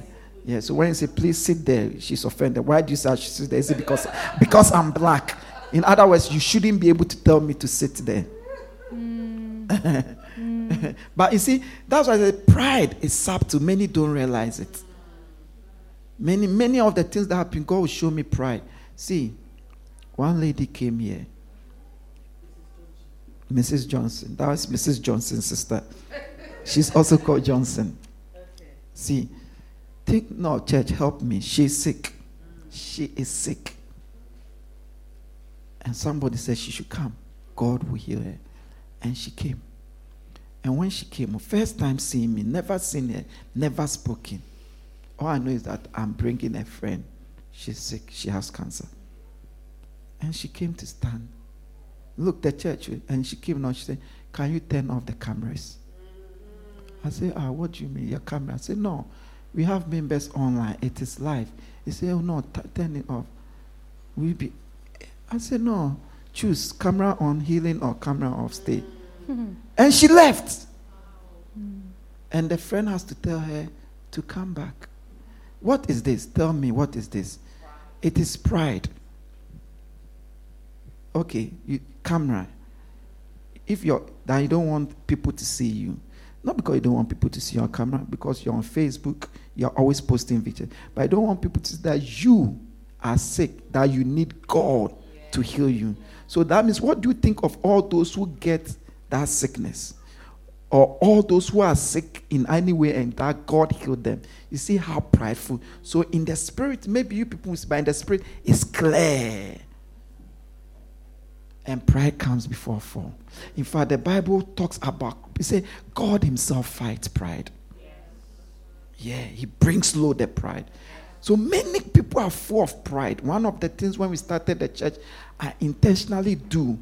Yeah. So when you say, please sit there, she's offended. Why do you say she sit there? Is it because because I'm black? In other words, you shouldn't be able to tell me to sit there. but you see, that's why I pride is subtle. Many don't realize it. Many, many of the things that happen, God will show me pride. See, one lady came here. Mrs. Johnson. That was Mrs. Johnson's sister. She's also called Johnson. See, think no, church, help me. She's sick. She is sick. And somebody said she should come. God will heal her. And she came. And when she came, first time seeing me, never seen her, never spoken. All I know is that I'm bringing a friend. She's sick. She has cancer. And she came to stand. Look, the church. And she came now. She said, Can you turn off the cameras? I said, Ah, what do you mean? Your camera? I said, No. We have members online. It is live. He said, Oh, no, t- turn it off. We be. I said, No. Choose camera on healing or camera off stay. And she left. And the friend has to tell her to come back. What is this? Tell me, what is this? It is pride. Okay, you, camera. If you're that you don't want people to see you, not because you don't want people to see you on camera, because you're on Facebook, you're always posting videos. But I don't want people to see that you are sick, that you need God to heal you. So that means, what do you think of all those who get that sickness? Or all those who are sick in any way and that God healed them. You see how prideful. So in the spirit, maybe you people, but in the spirit, it's clear. And pride comes before fall. In fact, the Bible talks about, it say, God Himself fights pride. Yeah, He brings low the pride. So many people are full of pride. One of the things when we started the church, I intentionally do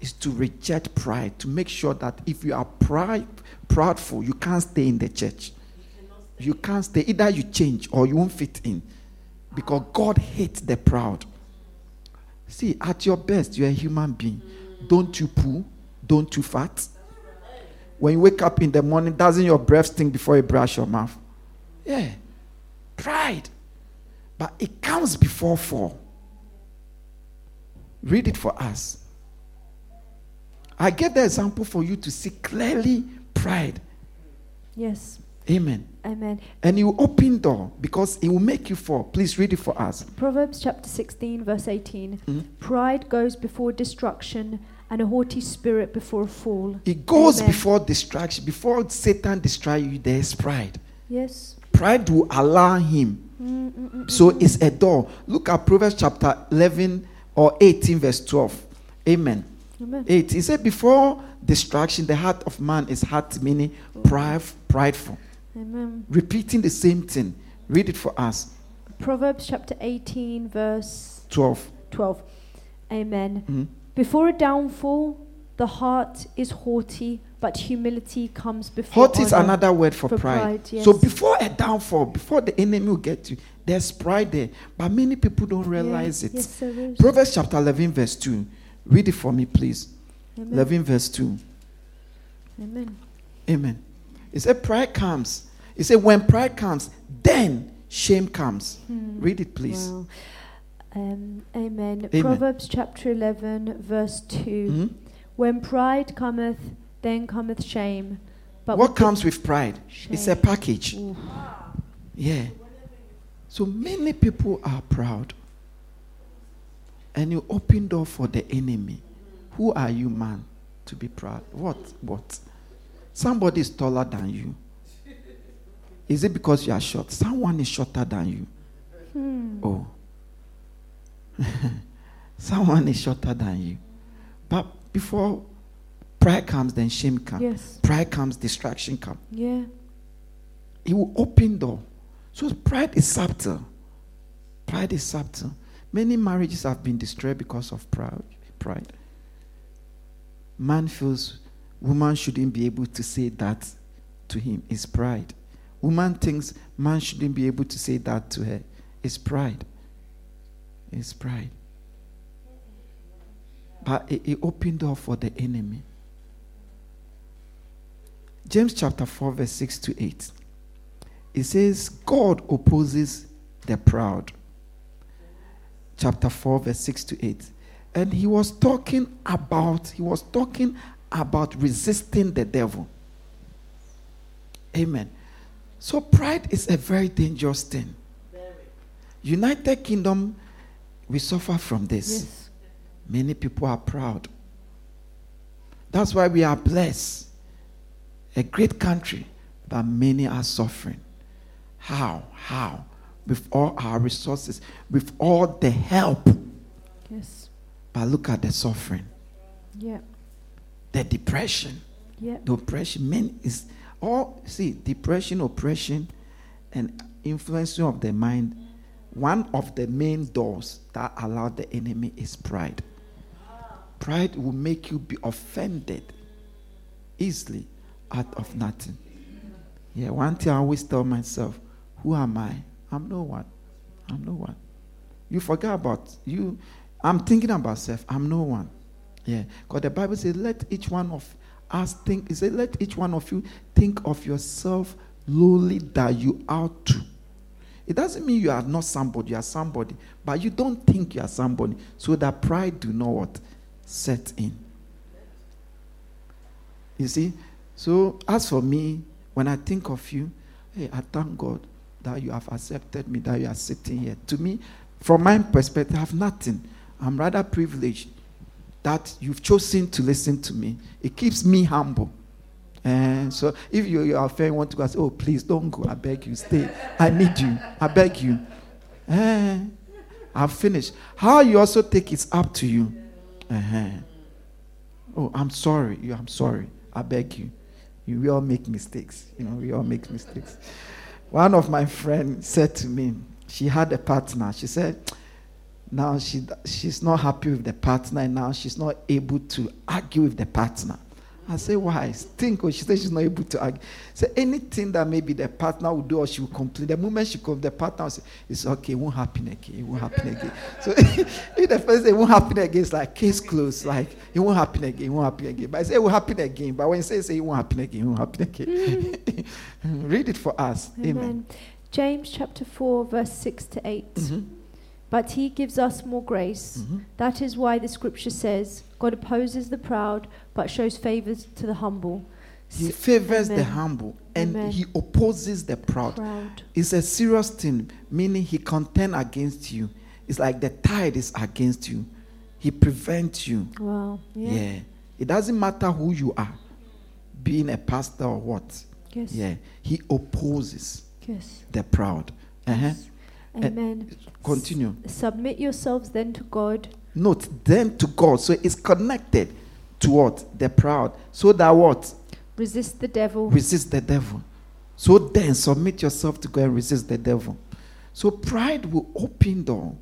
is to reject pride, to make sure that if you are pride, proudful, you can't stay in the church. You can't stay. Either you change or you won't fit in. Because God hates the proud. See, at your best, you're a human being. Don't you poo? Don't you fat? When you wake up in the morning, doesn't your breath stink before you brush your mouth? Yeah. Pride. But it comes before fall. Read it for us. I gave the example for you to see clearly pride. Yes. Amen. Amen. And you open door because it will make you fall. Please read it for us. Proverbs chapter 16, verse 18. Mhm. Pride goes before destruction, and a haughty spirit before a fall. It goes Amen. before distraction. Before Satan distract you, there is pride. Yes. Pride will allow him. Mm, mm, mm, So it's a door. Look at Proverbs chapter 11 or 18, verse 12. Amen. Amen. 8. He said, Before distraction, the heart of man is hard, meaning pride, prideful. Amen. Repeating the same thing. Read it for us. Proverbs chapter 18, verse 12. 12. Amen. Mhm. Before a downfall, the heart is haughty, but humility comes before Haughty is another word for, For pride. pride, yes. So before a downfall, before the enemy will get you, there's pride there. But many people don't Yeah. realize it. Yes, is. Proverbs chapter 11, verse 2. Read it for me, please. Amen. 11, verse 2. Amen. Amen. It said, Pride comes. It said, When pride comes, then shame comes. Hmm. Read it, please. Wow. Um, amen. Amen. Proverbs chapter 11, verse 2. Mhm. When pride cometh, then cometh shame. But What comes with pride? It's a package. Ooh. Yeah. So many people are proud. And you open door for the enemy. Who are you, man, to be proud? What? What? Somebody is taller than you. Is it because you are short? Someone is shorter than you. Hmm. Oh. Someone is shorter than you. But before pride comes, then shame comes. Yes. Pride comes, distraction comes. Yeah. It will open door. So pride is subtle. Pride is subtle. Many marriages have been destroyed because of pride. Pride. Man feels woman shouldn't be able to say that to him. It's pride. Woman thinks man shouldn't be able to say that to her. It's pride. It's pride. But it, it opened door for the enemy. James chapter 4, verse 6 to 8. It says, God opposes the proud. Chapter 4, verse 6 to 8. And he was talking about, he was talking about resisting the devil. Amen. So pride is a very dangerous thing. United Kingdom, we suffer from this. Yes. Many people are proud. That's why we are blessed. A great country, but many are suffering. How? How? With all our resources, with all the help. Yes. But look at the suffering, Yeah. the depression, Yeah. the oppression. Men is all see depression, oppression, and influencing of the mind. One of the main doors that allow the enemy is pride. Pride will make you be offended easily out of nothing. Yeah, one thing I always tell myself, who am I? I'm no one. I'm no one. You forget about you. I'm thinking about self. I'm no one. Yeah. Because the Bible says, let each one of us think, it says, let each one of you think of yourself lowly that you ought to. It doesn't mean you are not somebody, you are somebody, but you don't think you are somebody, so that pride do not what? Set in. You see? So as for me, when I think of you, hey, I thank God that you have accepted me, that you are sitting here. To me, from my perspective, I have nothing. I'm rather privileged that you've chosen to listen to me. It keeps me humble. And so if you, your friend want to go, I say, oh, please don't go. I beg you, stay. I need you. I beg you. Eh, I've finished. How you also take it's up to you. Uh-huh. Oh, I'm sorry. You, I'm sorry. I beg you. You we all make mistakes. You know, we all make mistakes. One of my friends said to me, she had a partner. She said, now she she's not happy with the partner, and now she's not able to argue with the partner. I say, why? Think, oh, she said she's not able to argue. Say anything that maybe the partner will do or she will complain. The moment she comes, the partner will say, It's okay, it won't happen again. It won't happen again. so if the first day it won't happen again, it's like case closed, like it won't happen again, it won't happen again. But I say it will happen again. But when you say, say it won't happen again, it won't happen again. Read it for us. Amen. Amen. James chapter 4, verse 6 to 8. Mhm. But he gives us more grace. Mhm. That is why the scripture says, God opposes the proud, but shows favors to the humble. He favors the humble and Amen. he opposes the proud. Proud. It's a serious thing, meaning he contend against you. It's like the tide is against you. He prevents you. Wow. Yeah. Yeah. It doesn't matter who you are, being a pastor or what. Yes. Yeah. He opposes Yes. the proud. Uh-huh. Yes. Amen. Continue. S- submit yourselves then to God. Note, then to God. So it's connected to what? The proud. So that what? Resist the devil. Resist the devil. So then submit yourself to God and resist the devil. So pride will open door.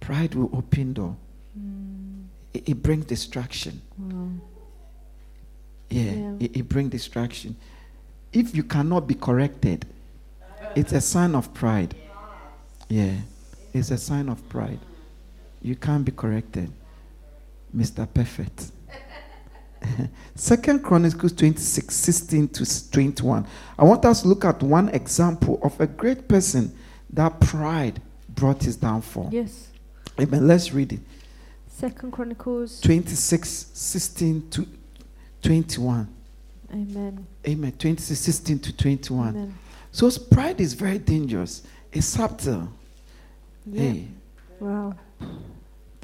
Pride will open door. Hmm. It, it brings distraction. Wow. Yeah, Yeah. It, it brings distraction. If you cannot be corrected, it's a sign of pride. Yeah, it's a sign of pride. You can't be corrected, Mr. Perfect. Second Chronicles 26, 16 to 21. I want us to look at one example of a great person that pride brought his downfall. Yes. Amen. Let's read it. Second Chronicles. 26, 16 to 21. Amen. Amen. 26, 16 to 21. Amen. So pride is very dangerous. It's subtle. Yeah. Hey, Wow.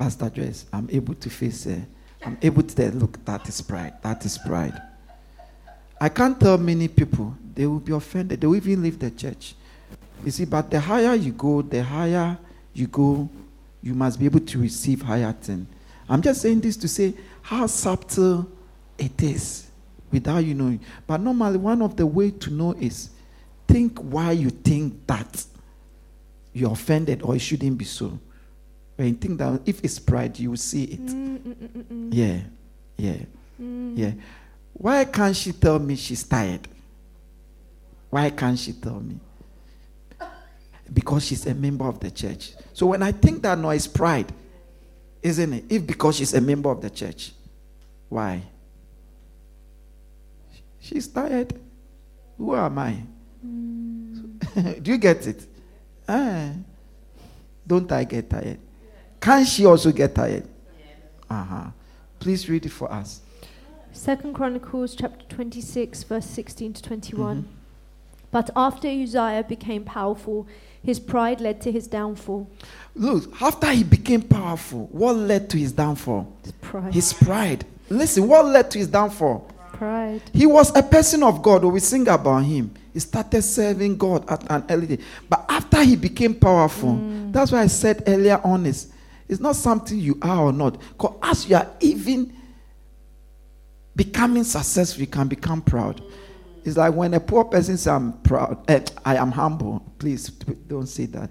Pastor Joyce, I'm able to face uh, I'm able to look, that is pride. That is pride. I can't tell many people, they will be offended. They will even leave the church. You see, but the higher you go, the higher you go, you must be able to receive higher things. I'm just saying this to say how subtle it is without you knowing. But normally, one of the way to know is think why you think that you're offended or it shouldn't be so. When you think that if it's pride, you will see it. Mm, mm, mm, mm, mm. Yeah, yeah, Mm. yeah. Why can't she tell me she's tired? Why can't she tell me? Because she's a member of the church. So when I think that no, it's pride, isn't it? If because she's a member of the church, why? She's tired. Who am I? Do you get it? Ah. Don't I get tired? Can she also get tired? Uh huh. Please read it for us. Second Chronicles chapter 26 verse 16 to 21. Mhm. But after Uzziah became powerful, his pride led to his downfall. Look, after he became powerful, what led to his downfall? His pride. His pride. Listen, what led to his downfall? pride. He was a person of God. We sing about him. He started serving God at an early day. But after he became powerful, that's why I said earlier on is it's not something you are or not. Because as you are even becoming successful, you can become proud. It's like when a poor person says, I'm proud, eh, I am humble. Please don't say that.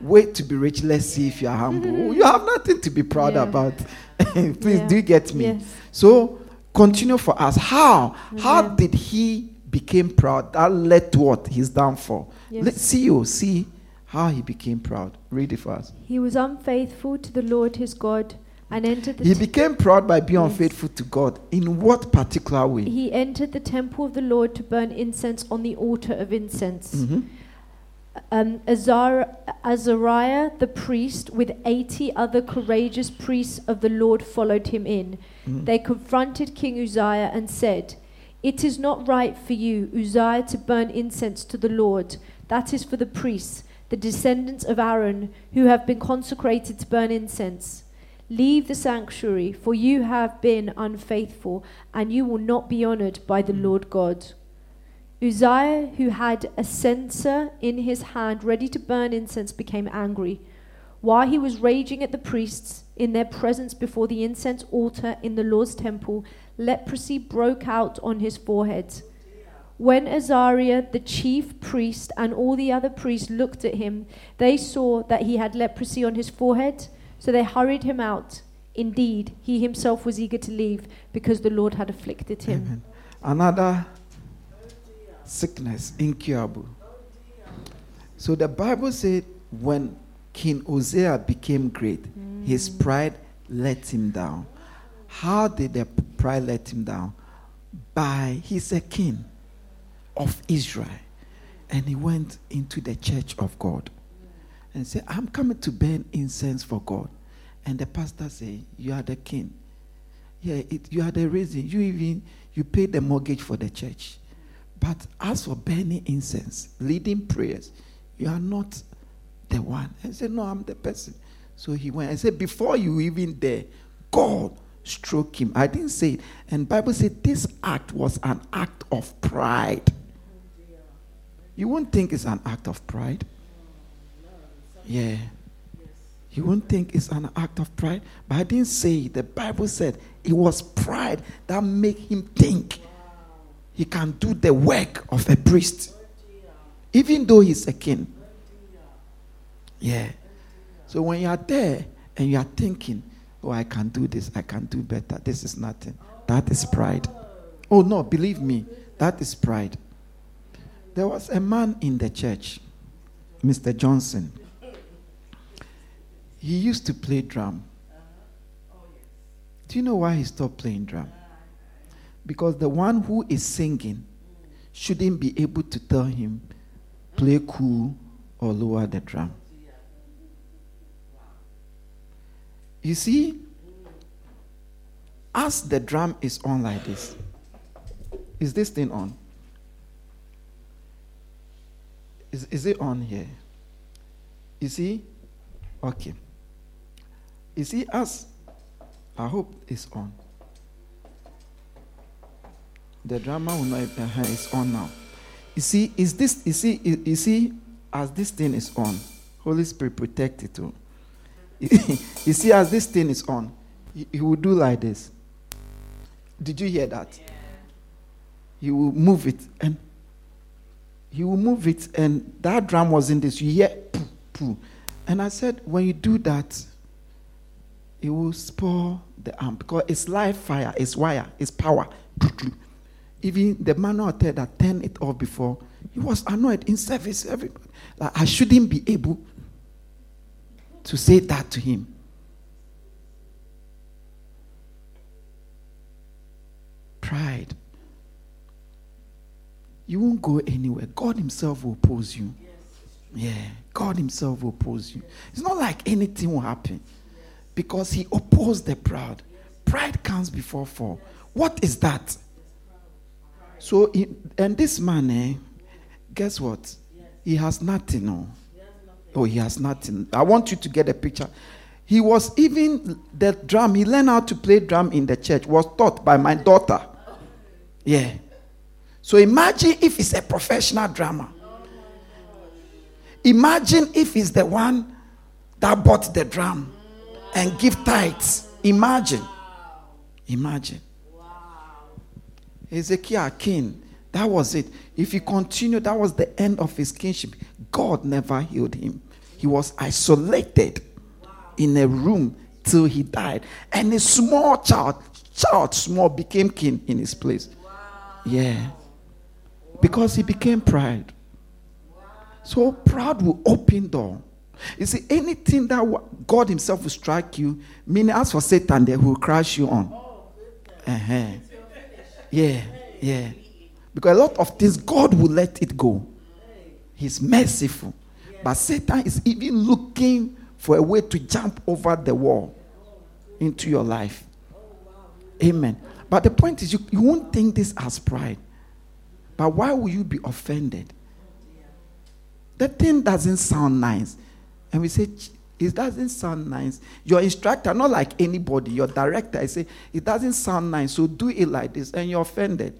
Wait to be rich. Let's see if you are humble. you have nothing to be proud Yeah. about. Please, Yeah. do you get me? Yes. So continue for us. How? How did he became proud? That led to what? His downfall. Yes. Let's see you see how he became proud. Read it for us. He was unfaithful to the Lord his God and entered the He became proud by being Yes. unfaithful to God. In what particular way? he entered the temple of the Lord to burn incense on the altar of incense. Mhm. Um, Azar- Azariah the priest, with 80 other courageous priests of the Lord, followed him in. Mhm. They confronted King Uzziah and said, It is not right for you, Uzziah, to burn incense to the Lord. That is for the priests, the descendants of Aaron, who have been consecrated to burn incense. Leave the sanctuary, for you have been unfaithful, and you will not be honored by the Lord God. Uzziah, who had a censer in his hand ready to burn incense, became angry. While he was raging at the priests in their presence before the incense altar in the Lord's temple, leprosy broke out on his forehead. When Azariah, the chief priest, and all the other priests looked at him, they saw that he had leprosy on his forehead, so they hurried him out. Indeed, he himself was eager to leave because the Lord had afflicted him. Amen. Another sickness, incurable. So the Bible said when King Uzziah became great, his mm. pride let him down. How did the pride let him down? By he's a king of Israel. And he went into the church of God and said, I'm coming to burn incense for God. And the pastor said, You are the king. Yeah, it, you are the reason. You even you paid the mortgage for the church. But as for burning incense, leading prayers, you are not the one. I said, No, I'm the person. So he went and said, Before you even there, God struck him. I didn't say it. And Bible said this act was an act of pride. You won't think it's an act of pride. Yeah. You won't think it's an act of pride, but I didn't say. The Bible said it was pride that made him think he can do the work of a priest, even though he's a king. Yeah. So when you are there and you are thinking, oh, I can do this, I can do better, this is nothing, that is pride. Oh, no, believe me, that is pride. There was a man in the church, Mr. Johnson. He used to play drum. Do you know why he stopped playing drum? Because the one who is singing shouldn't be able to tell him, play cool or lower the drum. You see, as the drum is on like this, is this thing on? Is, is it on here? You see? Okay. You see, as I hope it's on. The drama will not. Uh, it's on now. You see, is this? You see, you see, as this thing is on, Holy Spirit protect it too. you see, as this thing is on, he, he will do like this. Did you hear that? Yeah. He will move it and he will move it, and that drum was in this. You hear, poo, poo. and I said, when you do that, it will spoil the amp because it's live fire, it's wire, it's power. Even the man out there that turned it off before, he was annoyed in service. Everybody, like I shouldn't be able to say that to him. Pride. You won't go anywhere. God Himself will oppose you. Yeah, God Himself will oppose you. It's not like anything will happen because He opposed the proud. Pride comes before fall. What is that? So, and this man, eh, guess what? He has nothing. No. Oh, he has nothing. I want you to get a picture. He was even the drum. He learned how to play drum in the church. Was taught by my daughter. Yeah. So imagine if it's a professional drummer. Imagine if he's the one that bought the drum and give tithes. Imagine. Imagine. Wow. Ezekiel king. That was it. If he continued, that was the end of his kingship. God never healed him. He was isolated in a room till he died. And a small child, child small, became king in his place. Yeah. Because he became pride. So proud will open door. You see, anything that God Himself will strike you, meaning as for Satan, they will crash you on. Uh-huh. Yeah, yeah. Because a lot of things, God will let it go. He's merciful. But Satan is even looking for a way to jump over the wall into your life. Amen. But the point is, you, you won't think this as pride. But why will you be offended? The thing doesn't sound nice. And we say, it doesn't sound nice. Your instructor, not like anybody, your director, I say, it doesn't sound nice, so do it like this, and you're offended.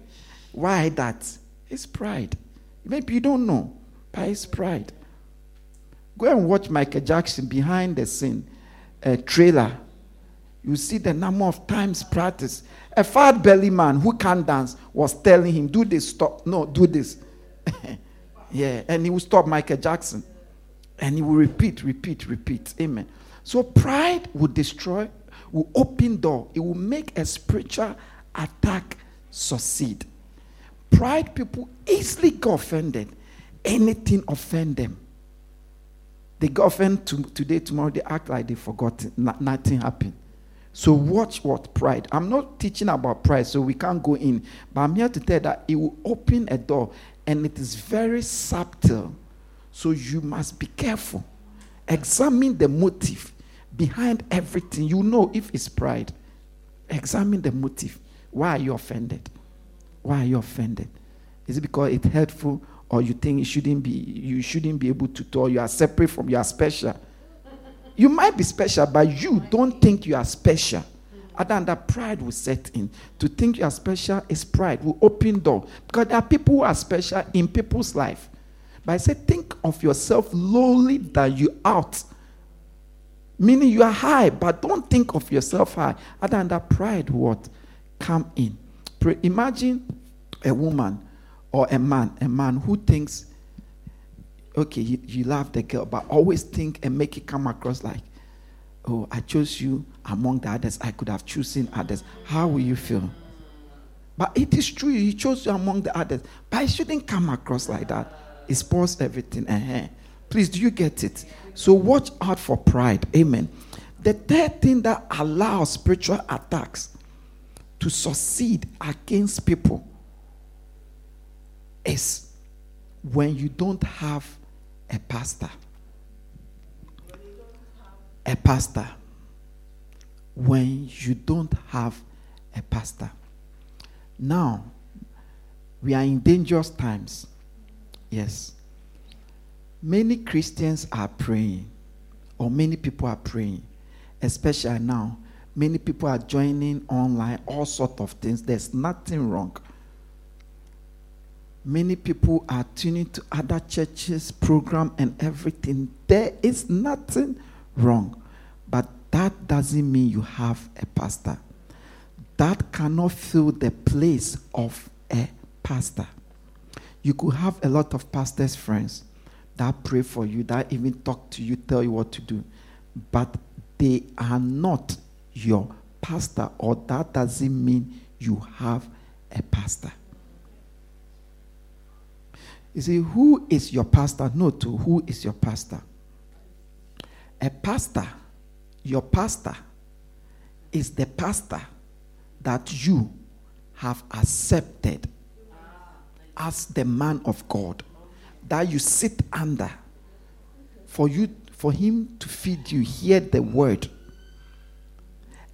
Why that? It's pride. Maybe you don't know, but it's pride. Go and watch Michael Jackson behind the scene, a trailer. You see the number of times practice. A fat belly man who can't dance was telling him, Do this, stop. No, do this. yeah, and he will stop Michael Jackson. And he will repeat, repeat, repeat. Amen. So pride will destroy, will open door. It will make a spiritual attack succeed. Pride people easily get offended. Anything offend them. They get offended to, today, tomorrow, they act like they forgot nothing happened. So watch what pride. I'm not teaching about pride, so we can't go in. But I'm here to tell that it will open a door and it is very subtle. So you must be careful. Examine the motive behind everything. You know if it's pride. Examine the motive. Why are you offended? Why are you offended? Is it because it's hurtful or you think it shouldn't be you shouldn't be able to talk? You are separate from you are special. You might be special, but you don't think you are special. Other than that, pride will set in. To think you are special is pride, will open door. Because there are people who are special in people's life. But I say, think of yourself lowly that you out. Meaning you are high, but don't think of yourself high. Other than that, pride what? Come in. Imagine a woman or a man, a man who thinks okay, you, you love the girl, but always think and make it come across like, oh, I chose you among the others. I could have chosen others. How will you feel? But it is true, he chose you among the others. But it shouldn't come across like that. It spoils everything. Uh-huh. Please, do you get it? So watch out for pride. Amen. The third thing that allows spiritual attacks to succeed against people is when you don't have a pastor. A pastor. When you don't have a pastor. Now, we are in dangerous times. Yes. Many Christians are praying, or many people are praying, especially now. Many people are joining online, all sorts of things. There's nothing wrong. Many people are tuning to other churches, program, and everything. There is nothing wrong, but that doesn't mean you have a pastor. That cannot fill the place of a pastor. You could have a lot of pastors' friends that pray for you, that even talk to you, tell you what to do, but they are not your pastor, or that doesn't mean you have a pastor. You see, who is your pastor? No, to who is your pastor? A pastor, your pastor, is the pastor that you have accepted as the man of God, that you sit under for you for him to feed you, hear the word.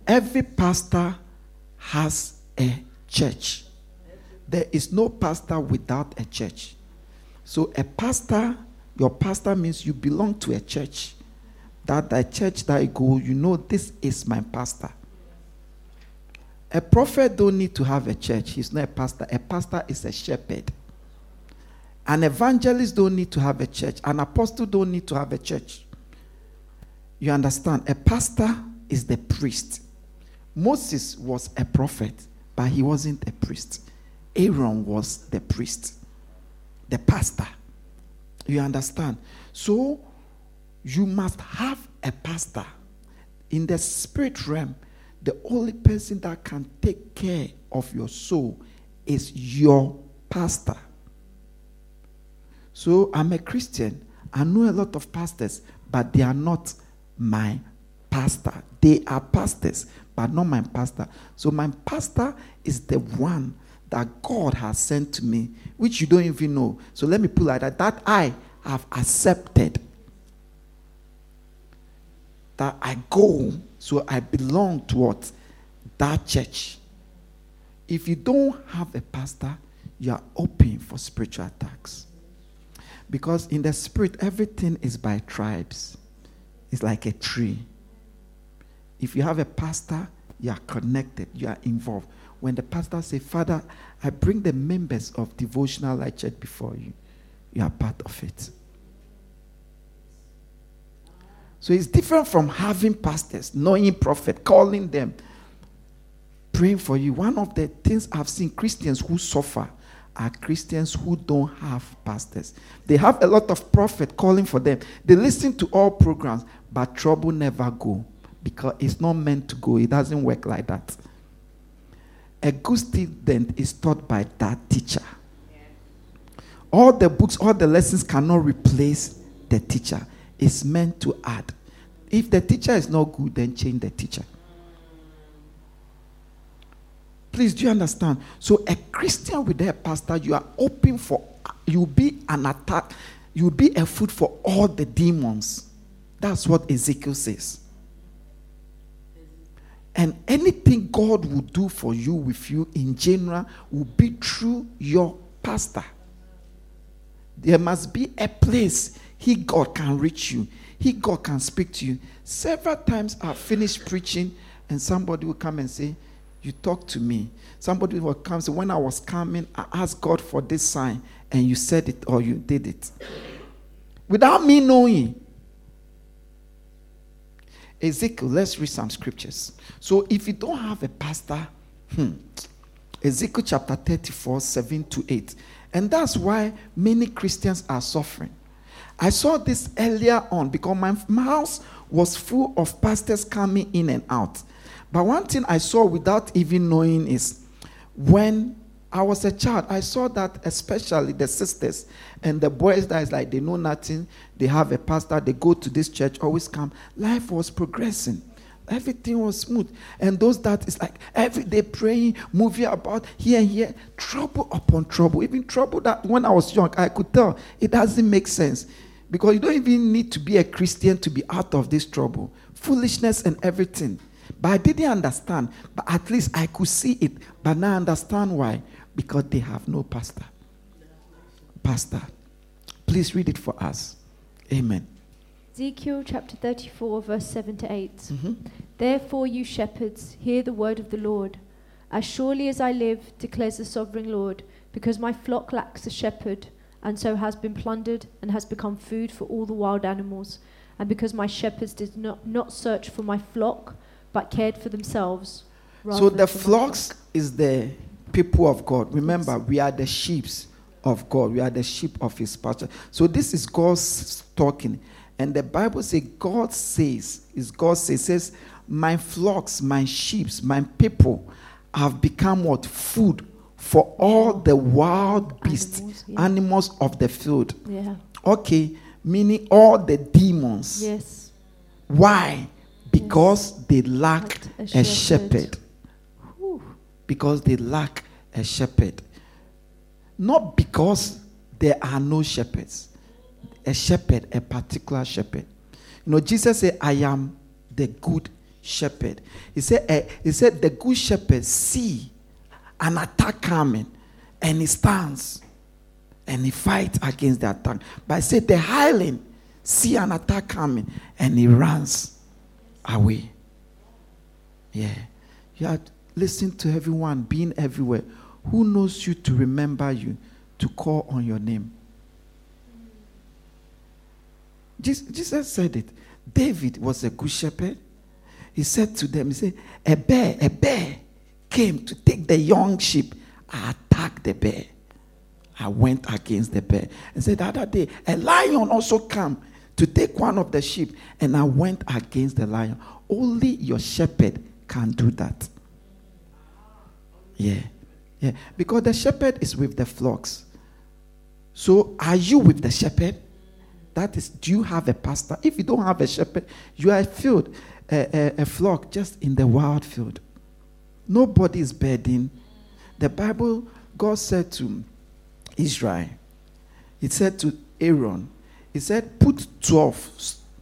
Every pastor has a church. There is no pastor without a church. So a pastor, your pastor means you belong to a church. That the church that I go, you know this is my pastor. A prophet don't need to have a church. He's not a pastor. A pastor is a shepherd. An evangelist don't need to have a church. An apostle don't need to have a church. You understand? A pastor is the priest. Moses was a prophet, but he wasn't a priest. Aaron was the priest, the pastor. You understand? So you must have a pastor. In the spirit realm, the only person that can take care of your soul is your pastor. So I'm a Christian. I know a lot of pastors, but they are not my pastor. They are pastors, but not my pastor. So my pastor is the one that God has sent to me, which you don't even know. So let me put like that. That I have accepted. That I go, so I belong to what? That church. If you don't have a pastor, you are open for spiritual attacks. Because in the spirit, everything is by tribes. It's like a tree. If you have a pastor, you are connected, you are involved. When the pastor says, Father, I bring the members of Devotional Light Church before you, you are part of it. So it's different from having pastors, knowing prophet, calling them, praying for you. One of the things I've seen Christians who suffer are Christians who don't have pastors. They have a lot of prophet calling for them. They listen to all programs, but trouble never go because it's not meant to go. It doesn't work like that. A good student is taught by that teacher. All the books, all the lessons cannot replace the teacher. It's meant to add. If the teacher is not good, then change the teacher. Please, do you understand? So, a Christian with a pastor, you are open for, you'll be an attack, you'll be a food for all the demons. That's what Ezekiel says. And anything God will do for you, with you in general, will be through your pastor. There must be a place He, God, can reach you. He, God, can speak to you. Several times I've finished preaching, and somebody will come and say, you talk to me. Somebody will come and say, when I was coming, I asked God for this sign, and you said it or you did it. Without me knowing. Ezekiel, let's read some scriptures. So if you don't have a pastor, hmm, Ezekiel chapter 34, 7 to 8. And that's why many Christians are suffering. I saw this earlier on because my house was full of pastors coming in and out. But one thing I saw without even knowing is when I was a child, I saw that especially the sisters and the boys that is like they know nothing, they have a pastor, they go to this church, always come. Life was progressing. Everything was smooth. And those that is like every day praying, moving about here and here, trouble upon trouble. Even trouble that when I was young, I could tell it doesn't make sense. Because you don't even need to be a Christian to be out of this trouble. Foolishness and everything. But I didn't understand. But at least I could see it. But now I understand why. Because they have no pastor. Pastor. Please read it for us. Amen. Ezekiel chapter 34, verse 7 to 8. Mm-hmm. Therefore, you shepherds, hear the word of the Lord. As surely as I live, declares the sovereign Lord, because my flock lacks a shepherd, and so has been plundered and has become food for all the wild animals, and because my shepherds did not, not search for my flock, but cared for themselves. So the flocks flock. is the people of God. Remember, we are the sheep of God. We are the sheep of His pasture. So this is God's talking, and the Bible says God says is God says says my flocks, my sheep, my people have become what food for all the wild beasts, Animals, yeah. animals of the field. Yeah. Okay, meaning all the demons. Yes. Why? Because they lack Lacked a, a shepherd. Because they lack a shepherd. Not because there are no shepherds. A shepherd, a particular shepherd. You know, Jesus said, I am the good shepherd. He said, eh, he said, the good shepherd see an attack coming and he stands and he fights against the attack. But I said, the hireling see an attack coming and he runs away. Yeah. You have listened to everyone, being everywhere. Who knows you to remember you, to call on your name? Jesus said it. David was a good shepherd. He said to them, He said, A bear, a bear came to take the young sheep. I attacked the bear. I went against the bear. And said the other day, a lion also came to take one of the sheep, and I went against the lion. Only your shepherd can do that. Yeah. Yeah. Because the shepherd is with the flocks. So are you with the shepherd? That is, do you have a pastor? If you don't have a shepherd, you are field, a, a, a flock just in the wild field. Nobody is bedding. The Bible, God said to Israel, He said to Aaron, He said, Put 12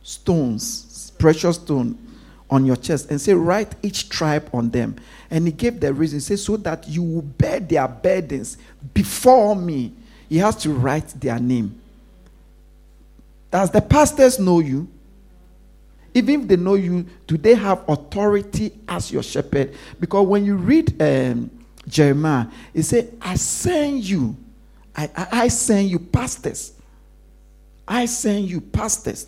stones, precious stone, on your chest and say, Write each tribe on them. And He gave the reason. He said, So that you will bear their burdens before me. He has to write their name. Does the pastors know you? Even if they know you, do they have authority as your shepherd? Because when you read um, Jeremiah, he said, I send you, I, I, I send you pastors. I send you pastors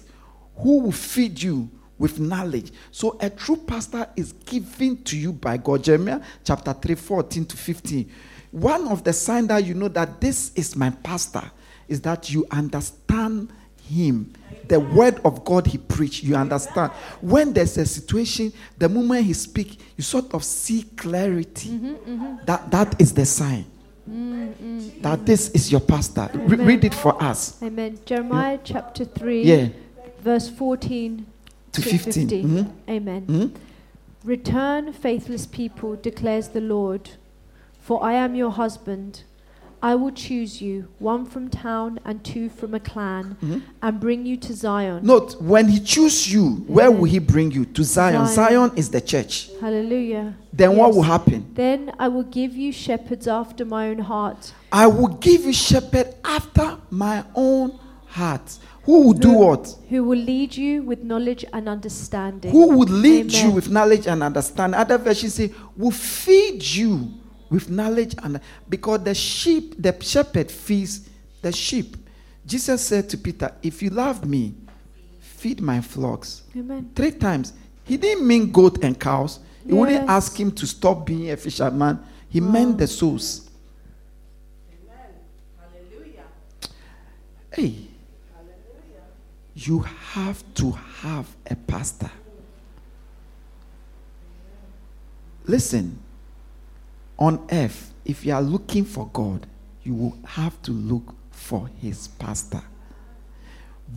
who will feed you with knowledge. So a true pastor is given to you by God. Jeremiah chapter 3, 14 to 15. One of the signs that you know that this is my pastor is that you understand him. The word of God he preached, you understand. When there's a situation, the moment he speak, you sort of see clarity. Mm-hmm, mm-hmm. That that is the sign. Mm-hmm. That this is your pastor. Re- read it for us. Amen. Jeremiah chapter 3, Yeah. verse 14 To to 15. 15. Mhm. Amen. Mhm. Return, faithless people, declares the Lord, for I am your husband. I will choose you, one from town and two from a clan, Mhm. and bring you to Zion. Note, when he choose you, where will he bring you? To Zion. Zion. Zion is the church. Hallelujah. Then what will happen? Then I will give you shepherds after my own heart, I will give you shepherd after my own heart. Who will do Who- what? who will lead you with knowledge and understanding. Who would lead you with knowledge and understanding? Other versions say, will feed you with knowledge and because the sheep, the shepherd feeds the sheep. Jesus said to Peter, If you love me, feed my flocks. Amen. Three times. He didn't mean goat and cows. He wouldn't ask him to stop being a fisherman. He meant the souls. Amen. Hallelujah. Hey, you have to have a pastor. Listen, on earth, if you are looking for God, you will have to look for his pastor.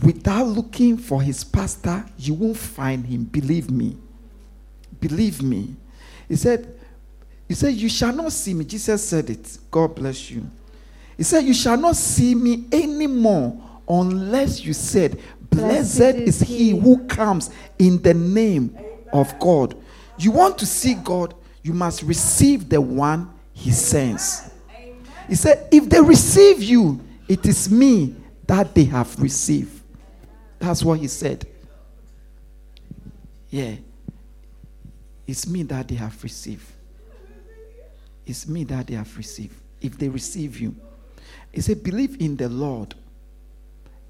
Without looking for his pastor, you won't find him. Believe me. Believe me. He said, He said, You shall not see me. Jesus said it. God bless you. He said, You shall not see me anymore unless you said, Blessed, is he." who comes in the name of God. You want to see God, you must receive the one he sends. He said, If they receive you, it is me that they have received. That's what he said. Yeah. It's me that they have received. It's me that they have received. if they receive you. He said, Believe in the Lord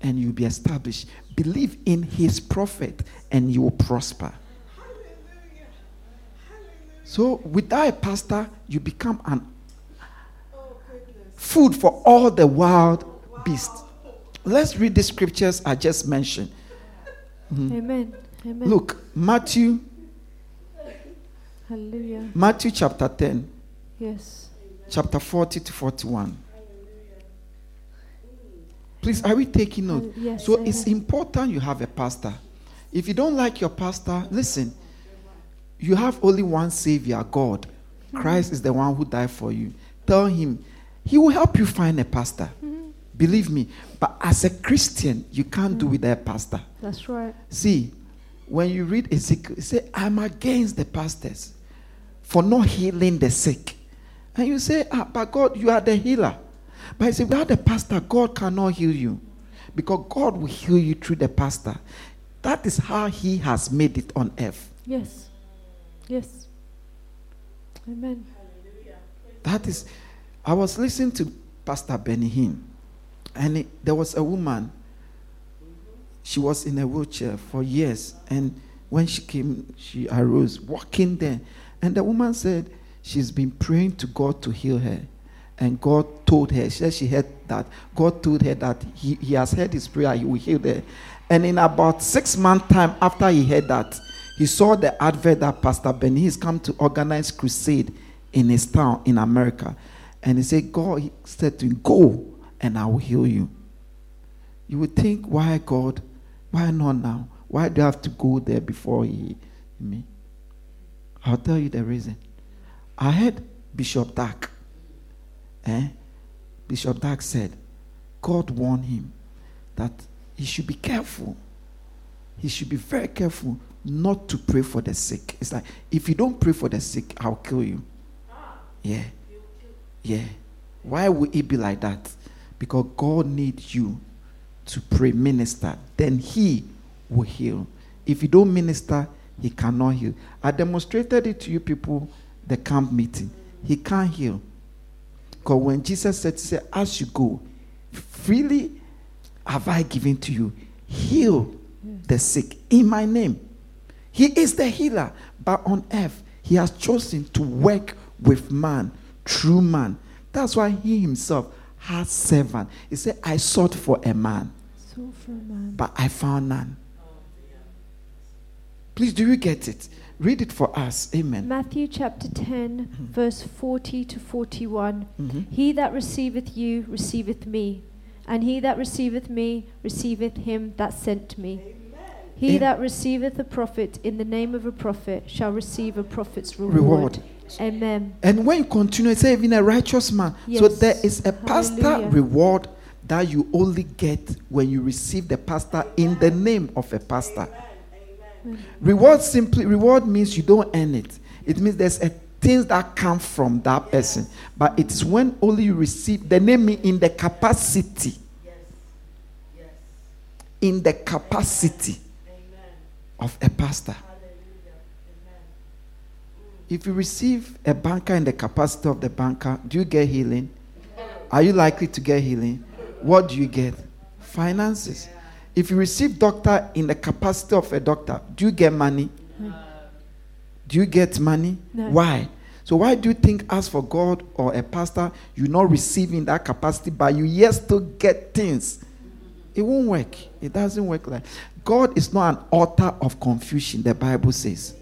and you'll be established. Believe in his prophet and you will prosper. So, without a pastor, you become an food for all the wild beasts. Let's read the scriptures I just mentioned. Mm-hmm. Amen. Amen. Look, Matthew, Hallelujah. Matthew chapter 10, Yes. chapter 40 to 41. Please, are we taking note? Uh, yes, so it's important you have a pastor. If you don't like your pastor, listen, you have only one savior, God. Christ is the one who died for you. Tell him, he will help you find a pastor. Believe me. But as a Christian, you can't do without a pastor. That's right. See, when you read Ezekiel, say, I'm against the pastors for not healing the sick. And you say, ah, but God, you are the healer. But I say, without the pastor, God cannot heal you. Because God will heal you through the pastor. That is how he has made it on earth. Yes. Yes. Amen. That is, I was listening to Pastor Benny Hinn, and it- there was a woman. She was in a wheelchair for years, and when she came, she arose, walking there, and the woman said she's been praying to God to heal her, and God told her. She said she heard that God told her that He, he has heard His prayer, He will heal her, and in about six months' time after he heard that, he saw the advert that Pastor Benny has come to organize crusade in his town in America. And he said, God he said to him, Go and I will heal you. You would think, why God? Why not now? Why do I have to go there before he me? I'll tell you the reason. I heard Bishop Dag. Eh? Bishop Dag said, God warned him that he should be careful. He should be very careful not to pray for the sick. It's like, if you don't pray for the sick, I'll kill you. Yeah. Yeah. Why would it be like that? Because God needs you to pray, minister. Then He will heal. If you don't minister, He cannot heal. I demonstrated it to you people the camp meeting. He can't heal. Because when Jesus said, say, as you go, freely have I given to you, heal the sick in my name. He is the healer, but on earth, He has chosen to work with man, true man. That's why He Himself has servant. He said, I sought for a man, So for a man. but I found none. Please, do you get it? Read it for us. Amen. Matthew chapter 10, verse 40 to 41. Mhm. He that receiveth you receiveth me, and he that receiveth me receiveth him that sent me. He Am- that receiveth a prophet in the name of a prophet shall receive a prophet's reward. Reward. Amen. And when you continue, it says, even a righteous man. So there is a pastor Hallelujah. reward that you only get when you receive the pastor in the name of a pastor. Reward simply reward means you don't earn it. It means there's a things that come from that person. But it's when only you receive the name in the capacity. Yes, in the capacity of a pastor. If you receive a banker in the capacity of the banker, do you get healing? Are you likely to get healing? What do you get? Finances. If you receive doctor in the capacity of a doctor, do you get money? No. Do you get money? No. Why? So why do you think as for God or a pastor, you're not receiving that capacity, but you yet still get things? It won't work. It doesn't work like God is not an author of confusion, the Bible says.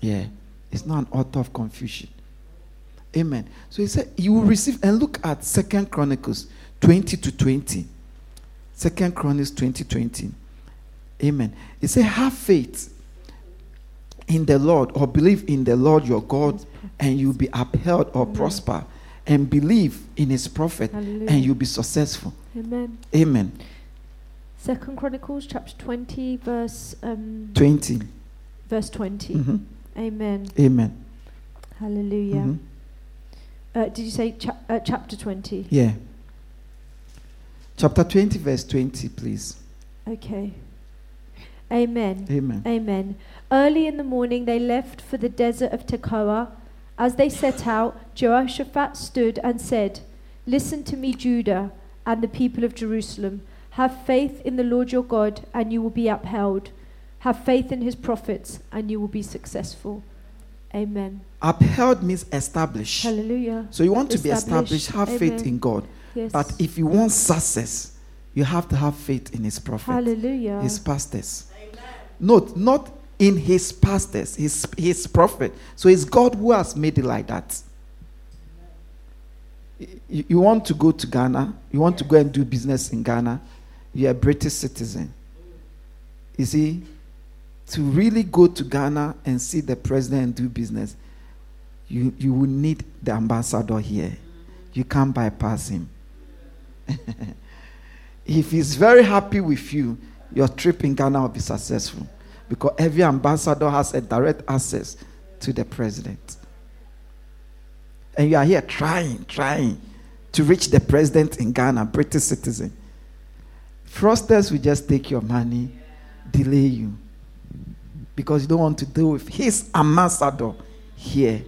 Yeah. It's not an author of confusion. Amen. So he said you will receive and look at Second Chronicles 20 to 20. Second Chronicles 20 20. Amen. It said, have faith in the Lord or believe in the Lord your God and you'll be upheld or Amen. prosper. And believe in his prophet Hallelujah. and you'll be successful. Amen. Amen. Second Chronicles chapter 20, verse um, 20. verse 20. Mhm. Amen. Amen. Hallelujah. Mhm. Uh, did you say chap uh, chapter 20? Yeah. Chapter 20, verse 20, please. Okay. Amen. Amen. Amen. Early in the morning they left for the desert of Tekoa, As they set out, Jehoshaphat stood and said, Listen to me, Judah and the people of Jerusalem. Have faith in the Lord your God, and you will be upheld. Have faith in his prophets, and you will be successful. Amen. Upheld means established. Hallelujah. So you want to be established, have faith in God. Yes. But if you want success, you have to have faith in his prophet, Hallelujah. his pastors. Note, not in his pastors, his, his prophet. So it's God who has made it like that. You, you want to go to Ghana, you want to go and do business in Ghana, you're a British citizen. You see, to really go to Ghana and see the president and do business, you, you will need the ambassador here. You can't bypass him. if he's very happy with you, your trip in Ghana will be successful because every ambassador has a direct access to the president. And you are here trying, trying to reach the president in Ghana, British citizen. Fraudsters will just take your money, delay you because you don't want to deal with his ambassador here.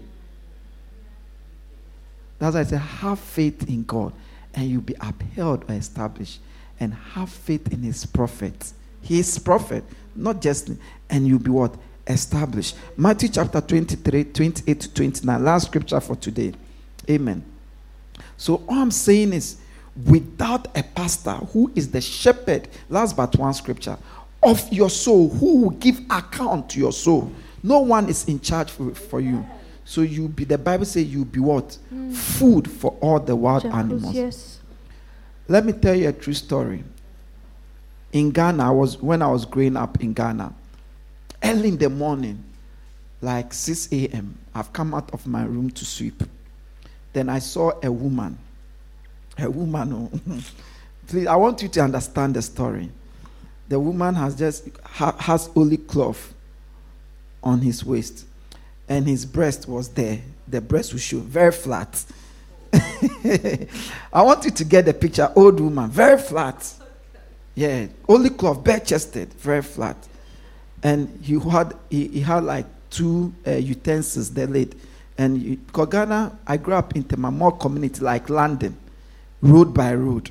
That's why I say, have faith in God and you'll be upheld or established. And have faith in his prophet. His prophet, not just, and you'll be what? Established. Matthew chapter 23, 28 to 29. Last scripture for today. Amen. So all I'm saying is, without a pastor who is the shepherd, last but one scripture, of your soul, who will give account to your soul, no one is in charge for, for you. So you be the Bible says you be what? Hmm. Food for all the wild Jackals, animals. yes. Let me tell you a true story. In Ghana, I was when I was growing up in Ghana, early in the morning, like 6 a.m., I've come out of my room to sweep. Then I saw a woman. A woman, oh, please, I want you to understand the story. The woman has just ha, has only cloth on his waist, and his breast was there. The breast was show very flat. I want you to get the picture. Old woman, very flat. Yeah, only cloth, bare chested, very flat. And he had he, he had like two uh, utensils they laid. And Ghana, I grew up in Temamor community like London, road by road,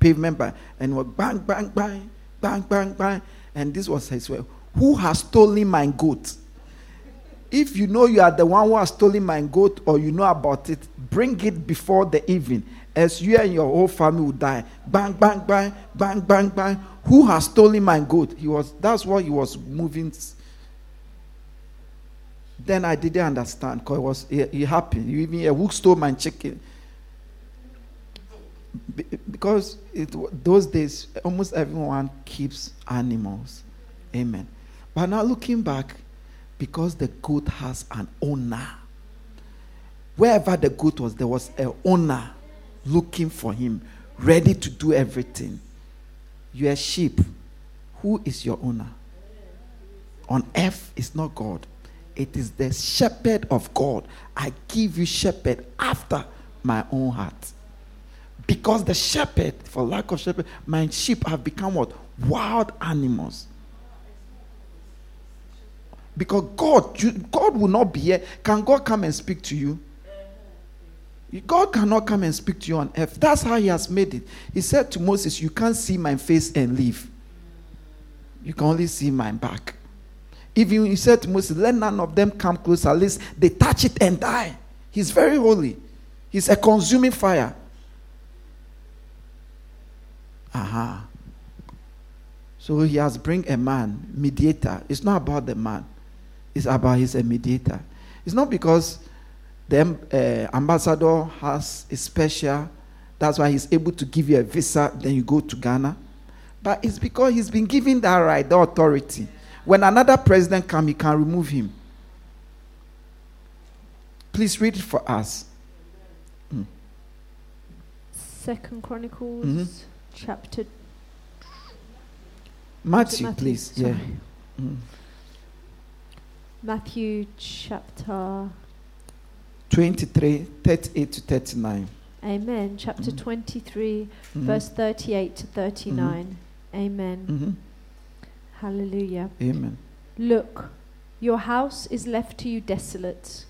pavement by, and what bang bang bang bang bang bang. And this was his way. Who has stolen my goat? If you know you are the one who has stolen my goat or you know about it, bring it before the evening, as you and your whole family will die. Bang, bang, bang, bang, bang, bang. Who has stolen my goat? He was that's why he was moving. Then I didn't understand because it was it, it happened. You even who stole my chicken? Be- Because it, those days almost everyone keeps animals. Amen. But now looking back, because the goat has an owner. Wherever the goat was, there was an owner looking for him, ready to do everything. You're sheep. Who is your owner? On earth is not God. It is the shepherd of God. I give you shepherd after my own heart. Because the shepherd, for lack of shepherd, my sheep have become what? Wild animals. Because God, you, God will not be here. Can God come and speak to you? God cannot come and speak to you on earth. That's how He has made it. He said to Moses, You can't see my face and live. You can only see my back. Even he said to Moses, Let none of them come close, at least they touch it and die. He's very holy. He's a consuming fire. Aha. So he has bring a man, mediator. It's not about the man. It's about he's a mediator. It's not because the uh, ambassador has a special, that's why he's able to give you a visa, then you go to Ghana. But it's because he's been given that right, the authority. When another president comes, he can remove him. Please read it for us. Second Chronicles Mhm. chapter Matthew, Matthew, please. sorry. Yeah. Mm. Matthew chapter 23, 38 to 39. Amen. Chapter Mhm. 23 Mhm. verse 38 to 39. Amen. Mhm. Hallelujah. Amen. Look, your house is left to you desolate.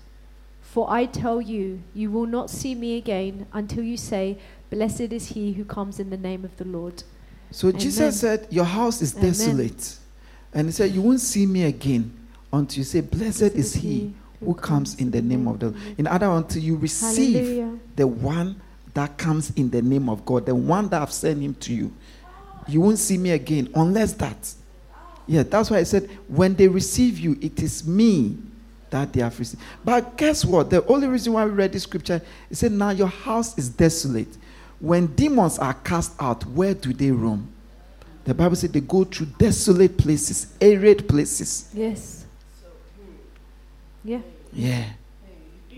For I tell you, you will not see me again until you say, Blessed is he who comes in the name of the Lord. So Amen. Jesus said, Your house is Amen. desolate. And he said, You won't see me again until you say, Blessed is he who comes in the name of the In other words, until you receive Hallelujah. the one that comes in the name of God, the one that I've sent him to you. You won't see me again unless that. Yeah, that's why I said, when they receive you, it is me that they have received. But guess what? The only reason why we read this scripture is said, Now your house is desolate. When demons are cast out, where do they roam? The Bible said they go through desolate places, arid places. Yes. Yeah. Yeah.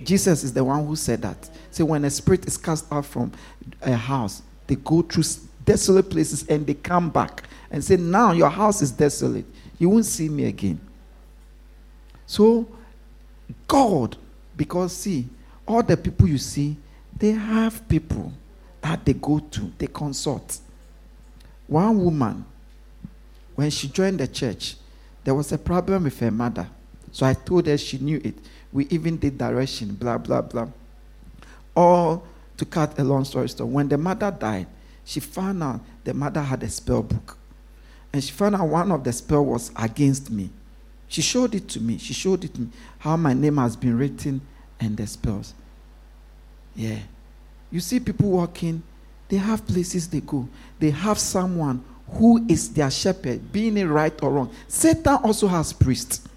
Jesus is the one who said that. So when a spirit is cast out from a house, they go through desolate places and they come back and say, Now your house is desolate. You won't see me again. So, God, because see, all the people you see, they have people that they go to, they consult. One woman, when she joined the church, there was a problem with her mother. So I told her she knew it. We even did direction, blah, blah, blah. All to cut a long story short, when the mother died, she found out the mother had a spell book. And she found out one of the spell was against me. She showed it to me. She showed it to me how my name has been written and the spells. Yeah. You see people walking, they have places they go. They have someone who is their shepherd, being it right or wrong. Satan also has priests.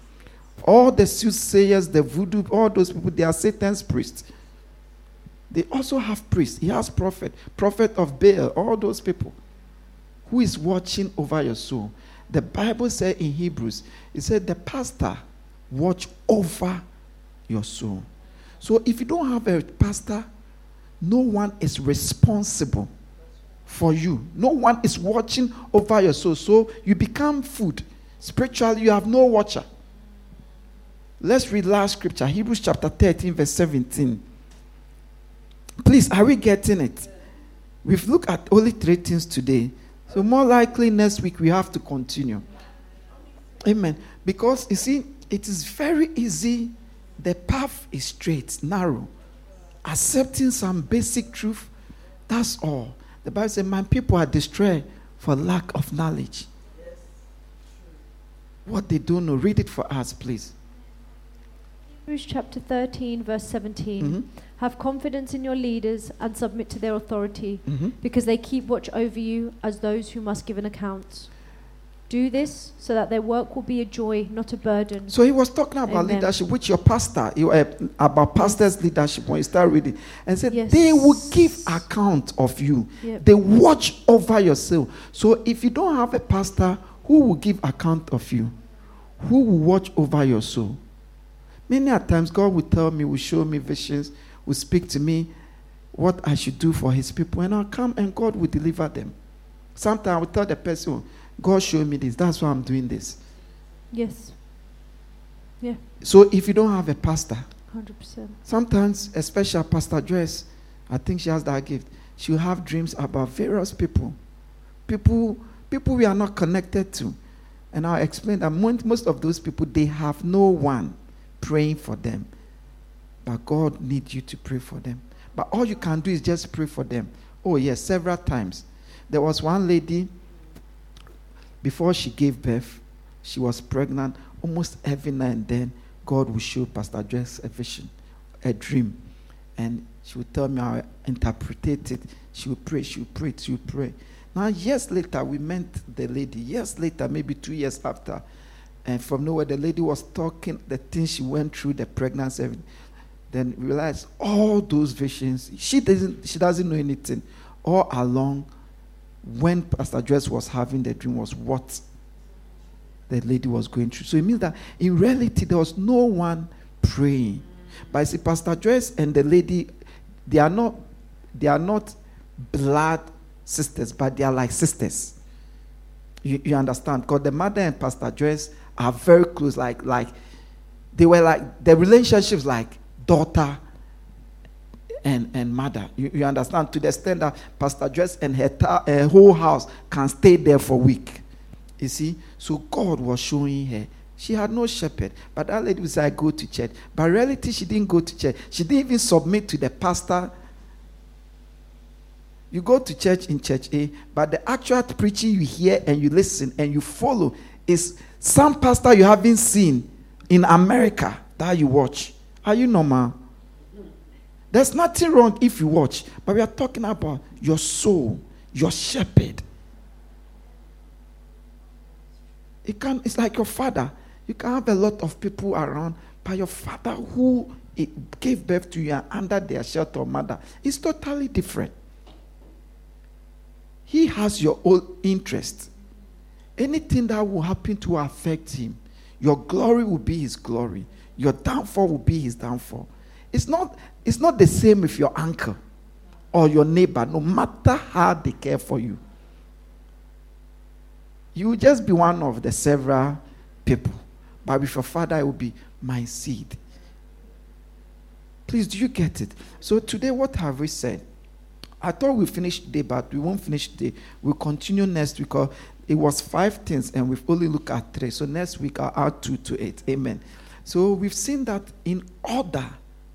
All the soothsayers, the voodoo, all those people, they are Satan's priests. They also have priests. He has prophet, prophet of Baal, all those people. Who is watching over your soul? The Bible said in Hebrews, it said the pastor watch over your soul. So if you don't have a pastor, no one is responsible for you. No one is watching over your soul. So you become food. Spiritually, you have no watcher. Let's read last scripture, Hebrews chapter 13, verse 17. Please, are we getting it? We've looked at only three things today. So, more likely next week we have to continue. Amen. Because you see, it is very easy. The path is straight, narrow. Accepting some basic truth, that's all. The Bible says, My people are destroyed for lack of knowledge. What they don't know, read it for us, please. Hebrews chapter 13, verse 17. Mhm. Have confidence in your leaders and submit to their authority, Mhm. because they keep watch over you as those who must give an account. Do this so that their work will be a joy, not a burden. So he was talking about Amen. leadership, which your pastor, you, uh, about pastors' leadership when you start reading, and said Yes. they will give account of you. Yep. They watch over your soul. So if you don't have a pastor, who will give account of you? Who will watch over your soul? Many a times God will tell me, will show me visions, will speak to me what I should do for his people, and I'll come and God will deliver them. Sometimes I will tell the person, God showed me this, that's why I'm doing this. Yes, Yeah. So if you don't have a pastor, 100%. sometimes, especially Pastor Joyce, I think she has that gift. She'll have dreams about various people, people, people we are not connected to, and I'll explain that mo- most of those people they have no one praying for them, but God needs you to pray for them. But all you can do is just pray for them. Oh yes, several times. There was one lady before she gave birth, she was pregnant. Almost every now and then, God will show Pastor Joyce a vision, a dream, and she would tell me how I interpreted it. She would pray, she would pray, she would pray. Now, years later, we met the lady. Years later, maybe two years after, and from nowhere, the lady was talking the things she went through, the pregnancy. Then realized all those visions. She doesn't. She doesn't know anything. All along, when Pastor Joyce was having the dream, was what the lady was going through. So it means that in reality, there was no one praying. But I see, Pastor Joyce and the lady, they are not, they are not blood sisters, but they are like sisters. You, you understand? Because the mother and Pastor Joyce are very close. Like, like they were like the relationships like daughter and, and mother. You, you understand? To the extent that Pastor Joyce and her, ta- her whole house can stay there for a week. You see? So God was showing her She had no shepherd. But that lady would say, I go to church. But reality, she didn't go to church. She didn't even submit to the pastor. You go to church in church A, but the actual preaching you hear and you listen and you follow is some pastor you haven't seen in America that you watch. Are you normal? There's nothing wrong if you watch, but we are talking about your soul, your shepherd. It can, it's like your father. You can have a lot of people around, but your father who gave birth to you and under their shelter or mother is totally different. He has your own interest. Anything that will happen to affect him, your glory will be his glory. Your downfall will be his downfall. It's not, it's not the same with your uncle or your neighbor, no matter how they care for you. You will just be one of the several people. But with your father, it will be my seed. Please, do you get it? So today, what have we said? I thought we finished today, but we won't finish today. We'll continue next week. Because it was five things, and we've only looked at three. So next week, I'll add two to eight. Amen. So we've seen that in order,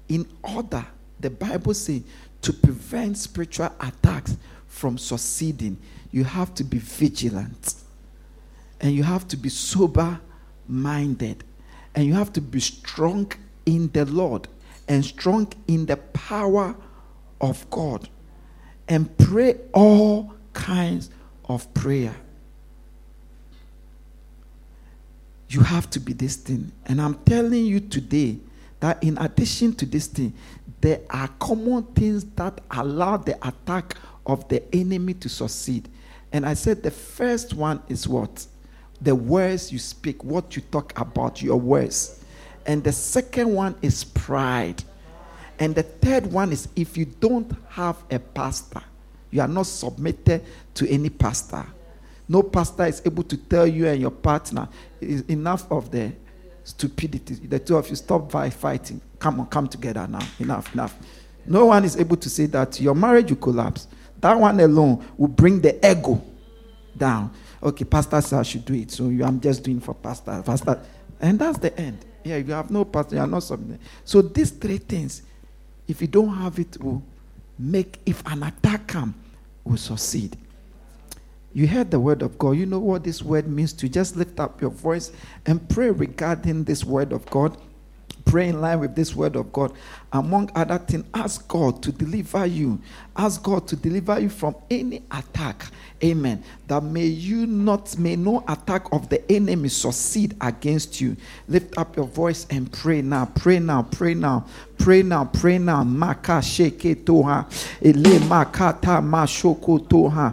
in order, the Bible says to prevent spiritual attacks from succeeding, you have to be vigilant and you have to be sober minded and you have to be strong in the Lord and strong in the power of God and pray all kinds of prayer. You have to be this thing. And I'm telling you today that in addition to this thing, there are common things that allow the attack of the enemy to succeed. And I said the first one is what? the words you speak, what you talk about, your words. And the second one is pride. And the third one is if you don't have a pastor, you are not submitted to any pastor. No pastor is able to tell you and your partner enough of the stupidity. The two of you stop by fighting. Come on, come together now. Enough, enough. No one is able to say that your marriage will collapse. That one alone will bring the ego down okay, pastor said I should do it, so you, I'm just doing for pastor, pastor, and that's the end. Yeah, if you have no pastor, you are not something. So these three things, if you don't have it, will make if an attack come, will succeed. You heard the word of God. You know what this word means to just lift up your voice and pray regarding this word of God pray in line with this word of God. Among other things, ask God to deliver you. Ask God to deliver you from any attack. Amen. That may you not, may no attack of the enemy succeed against you. Lift up your voice and pray now. Pray now. Pray now. Pray now. Pray now. Maka sheke toha. Makata mashoko toha.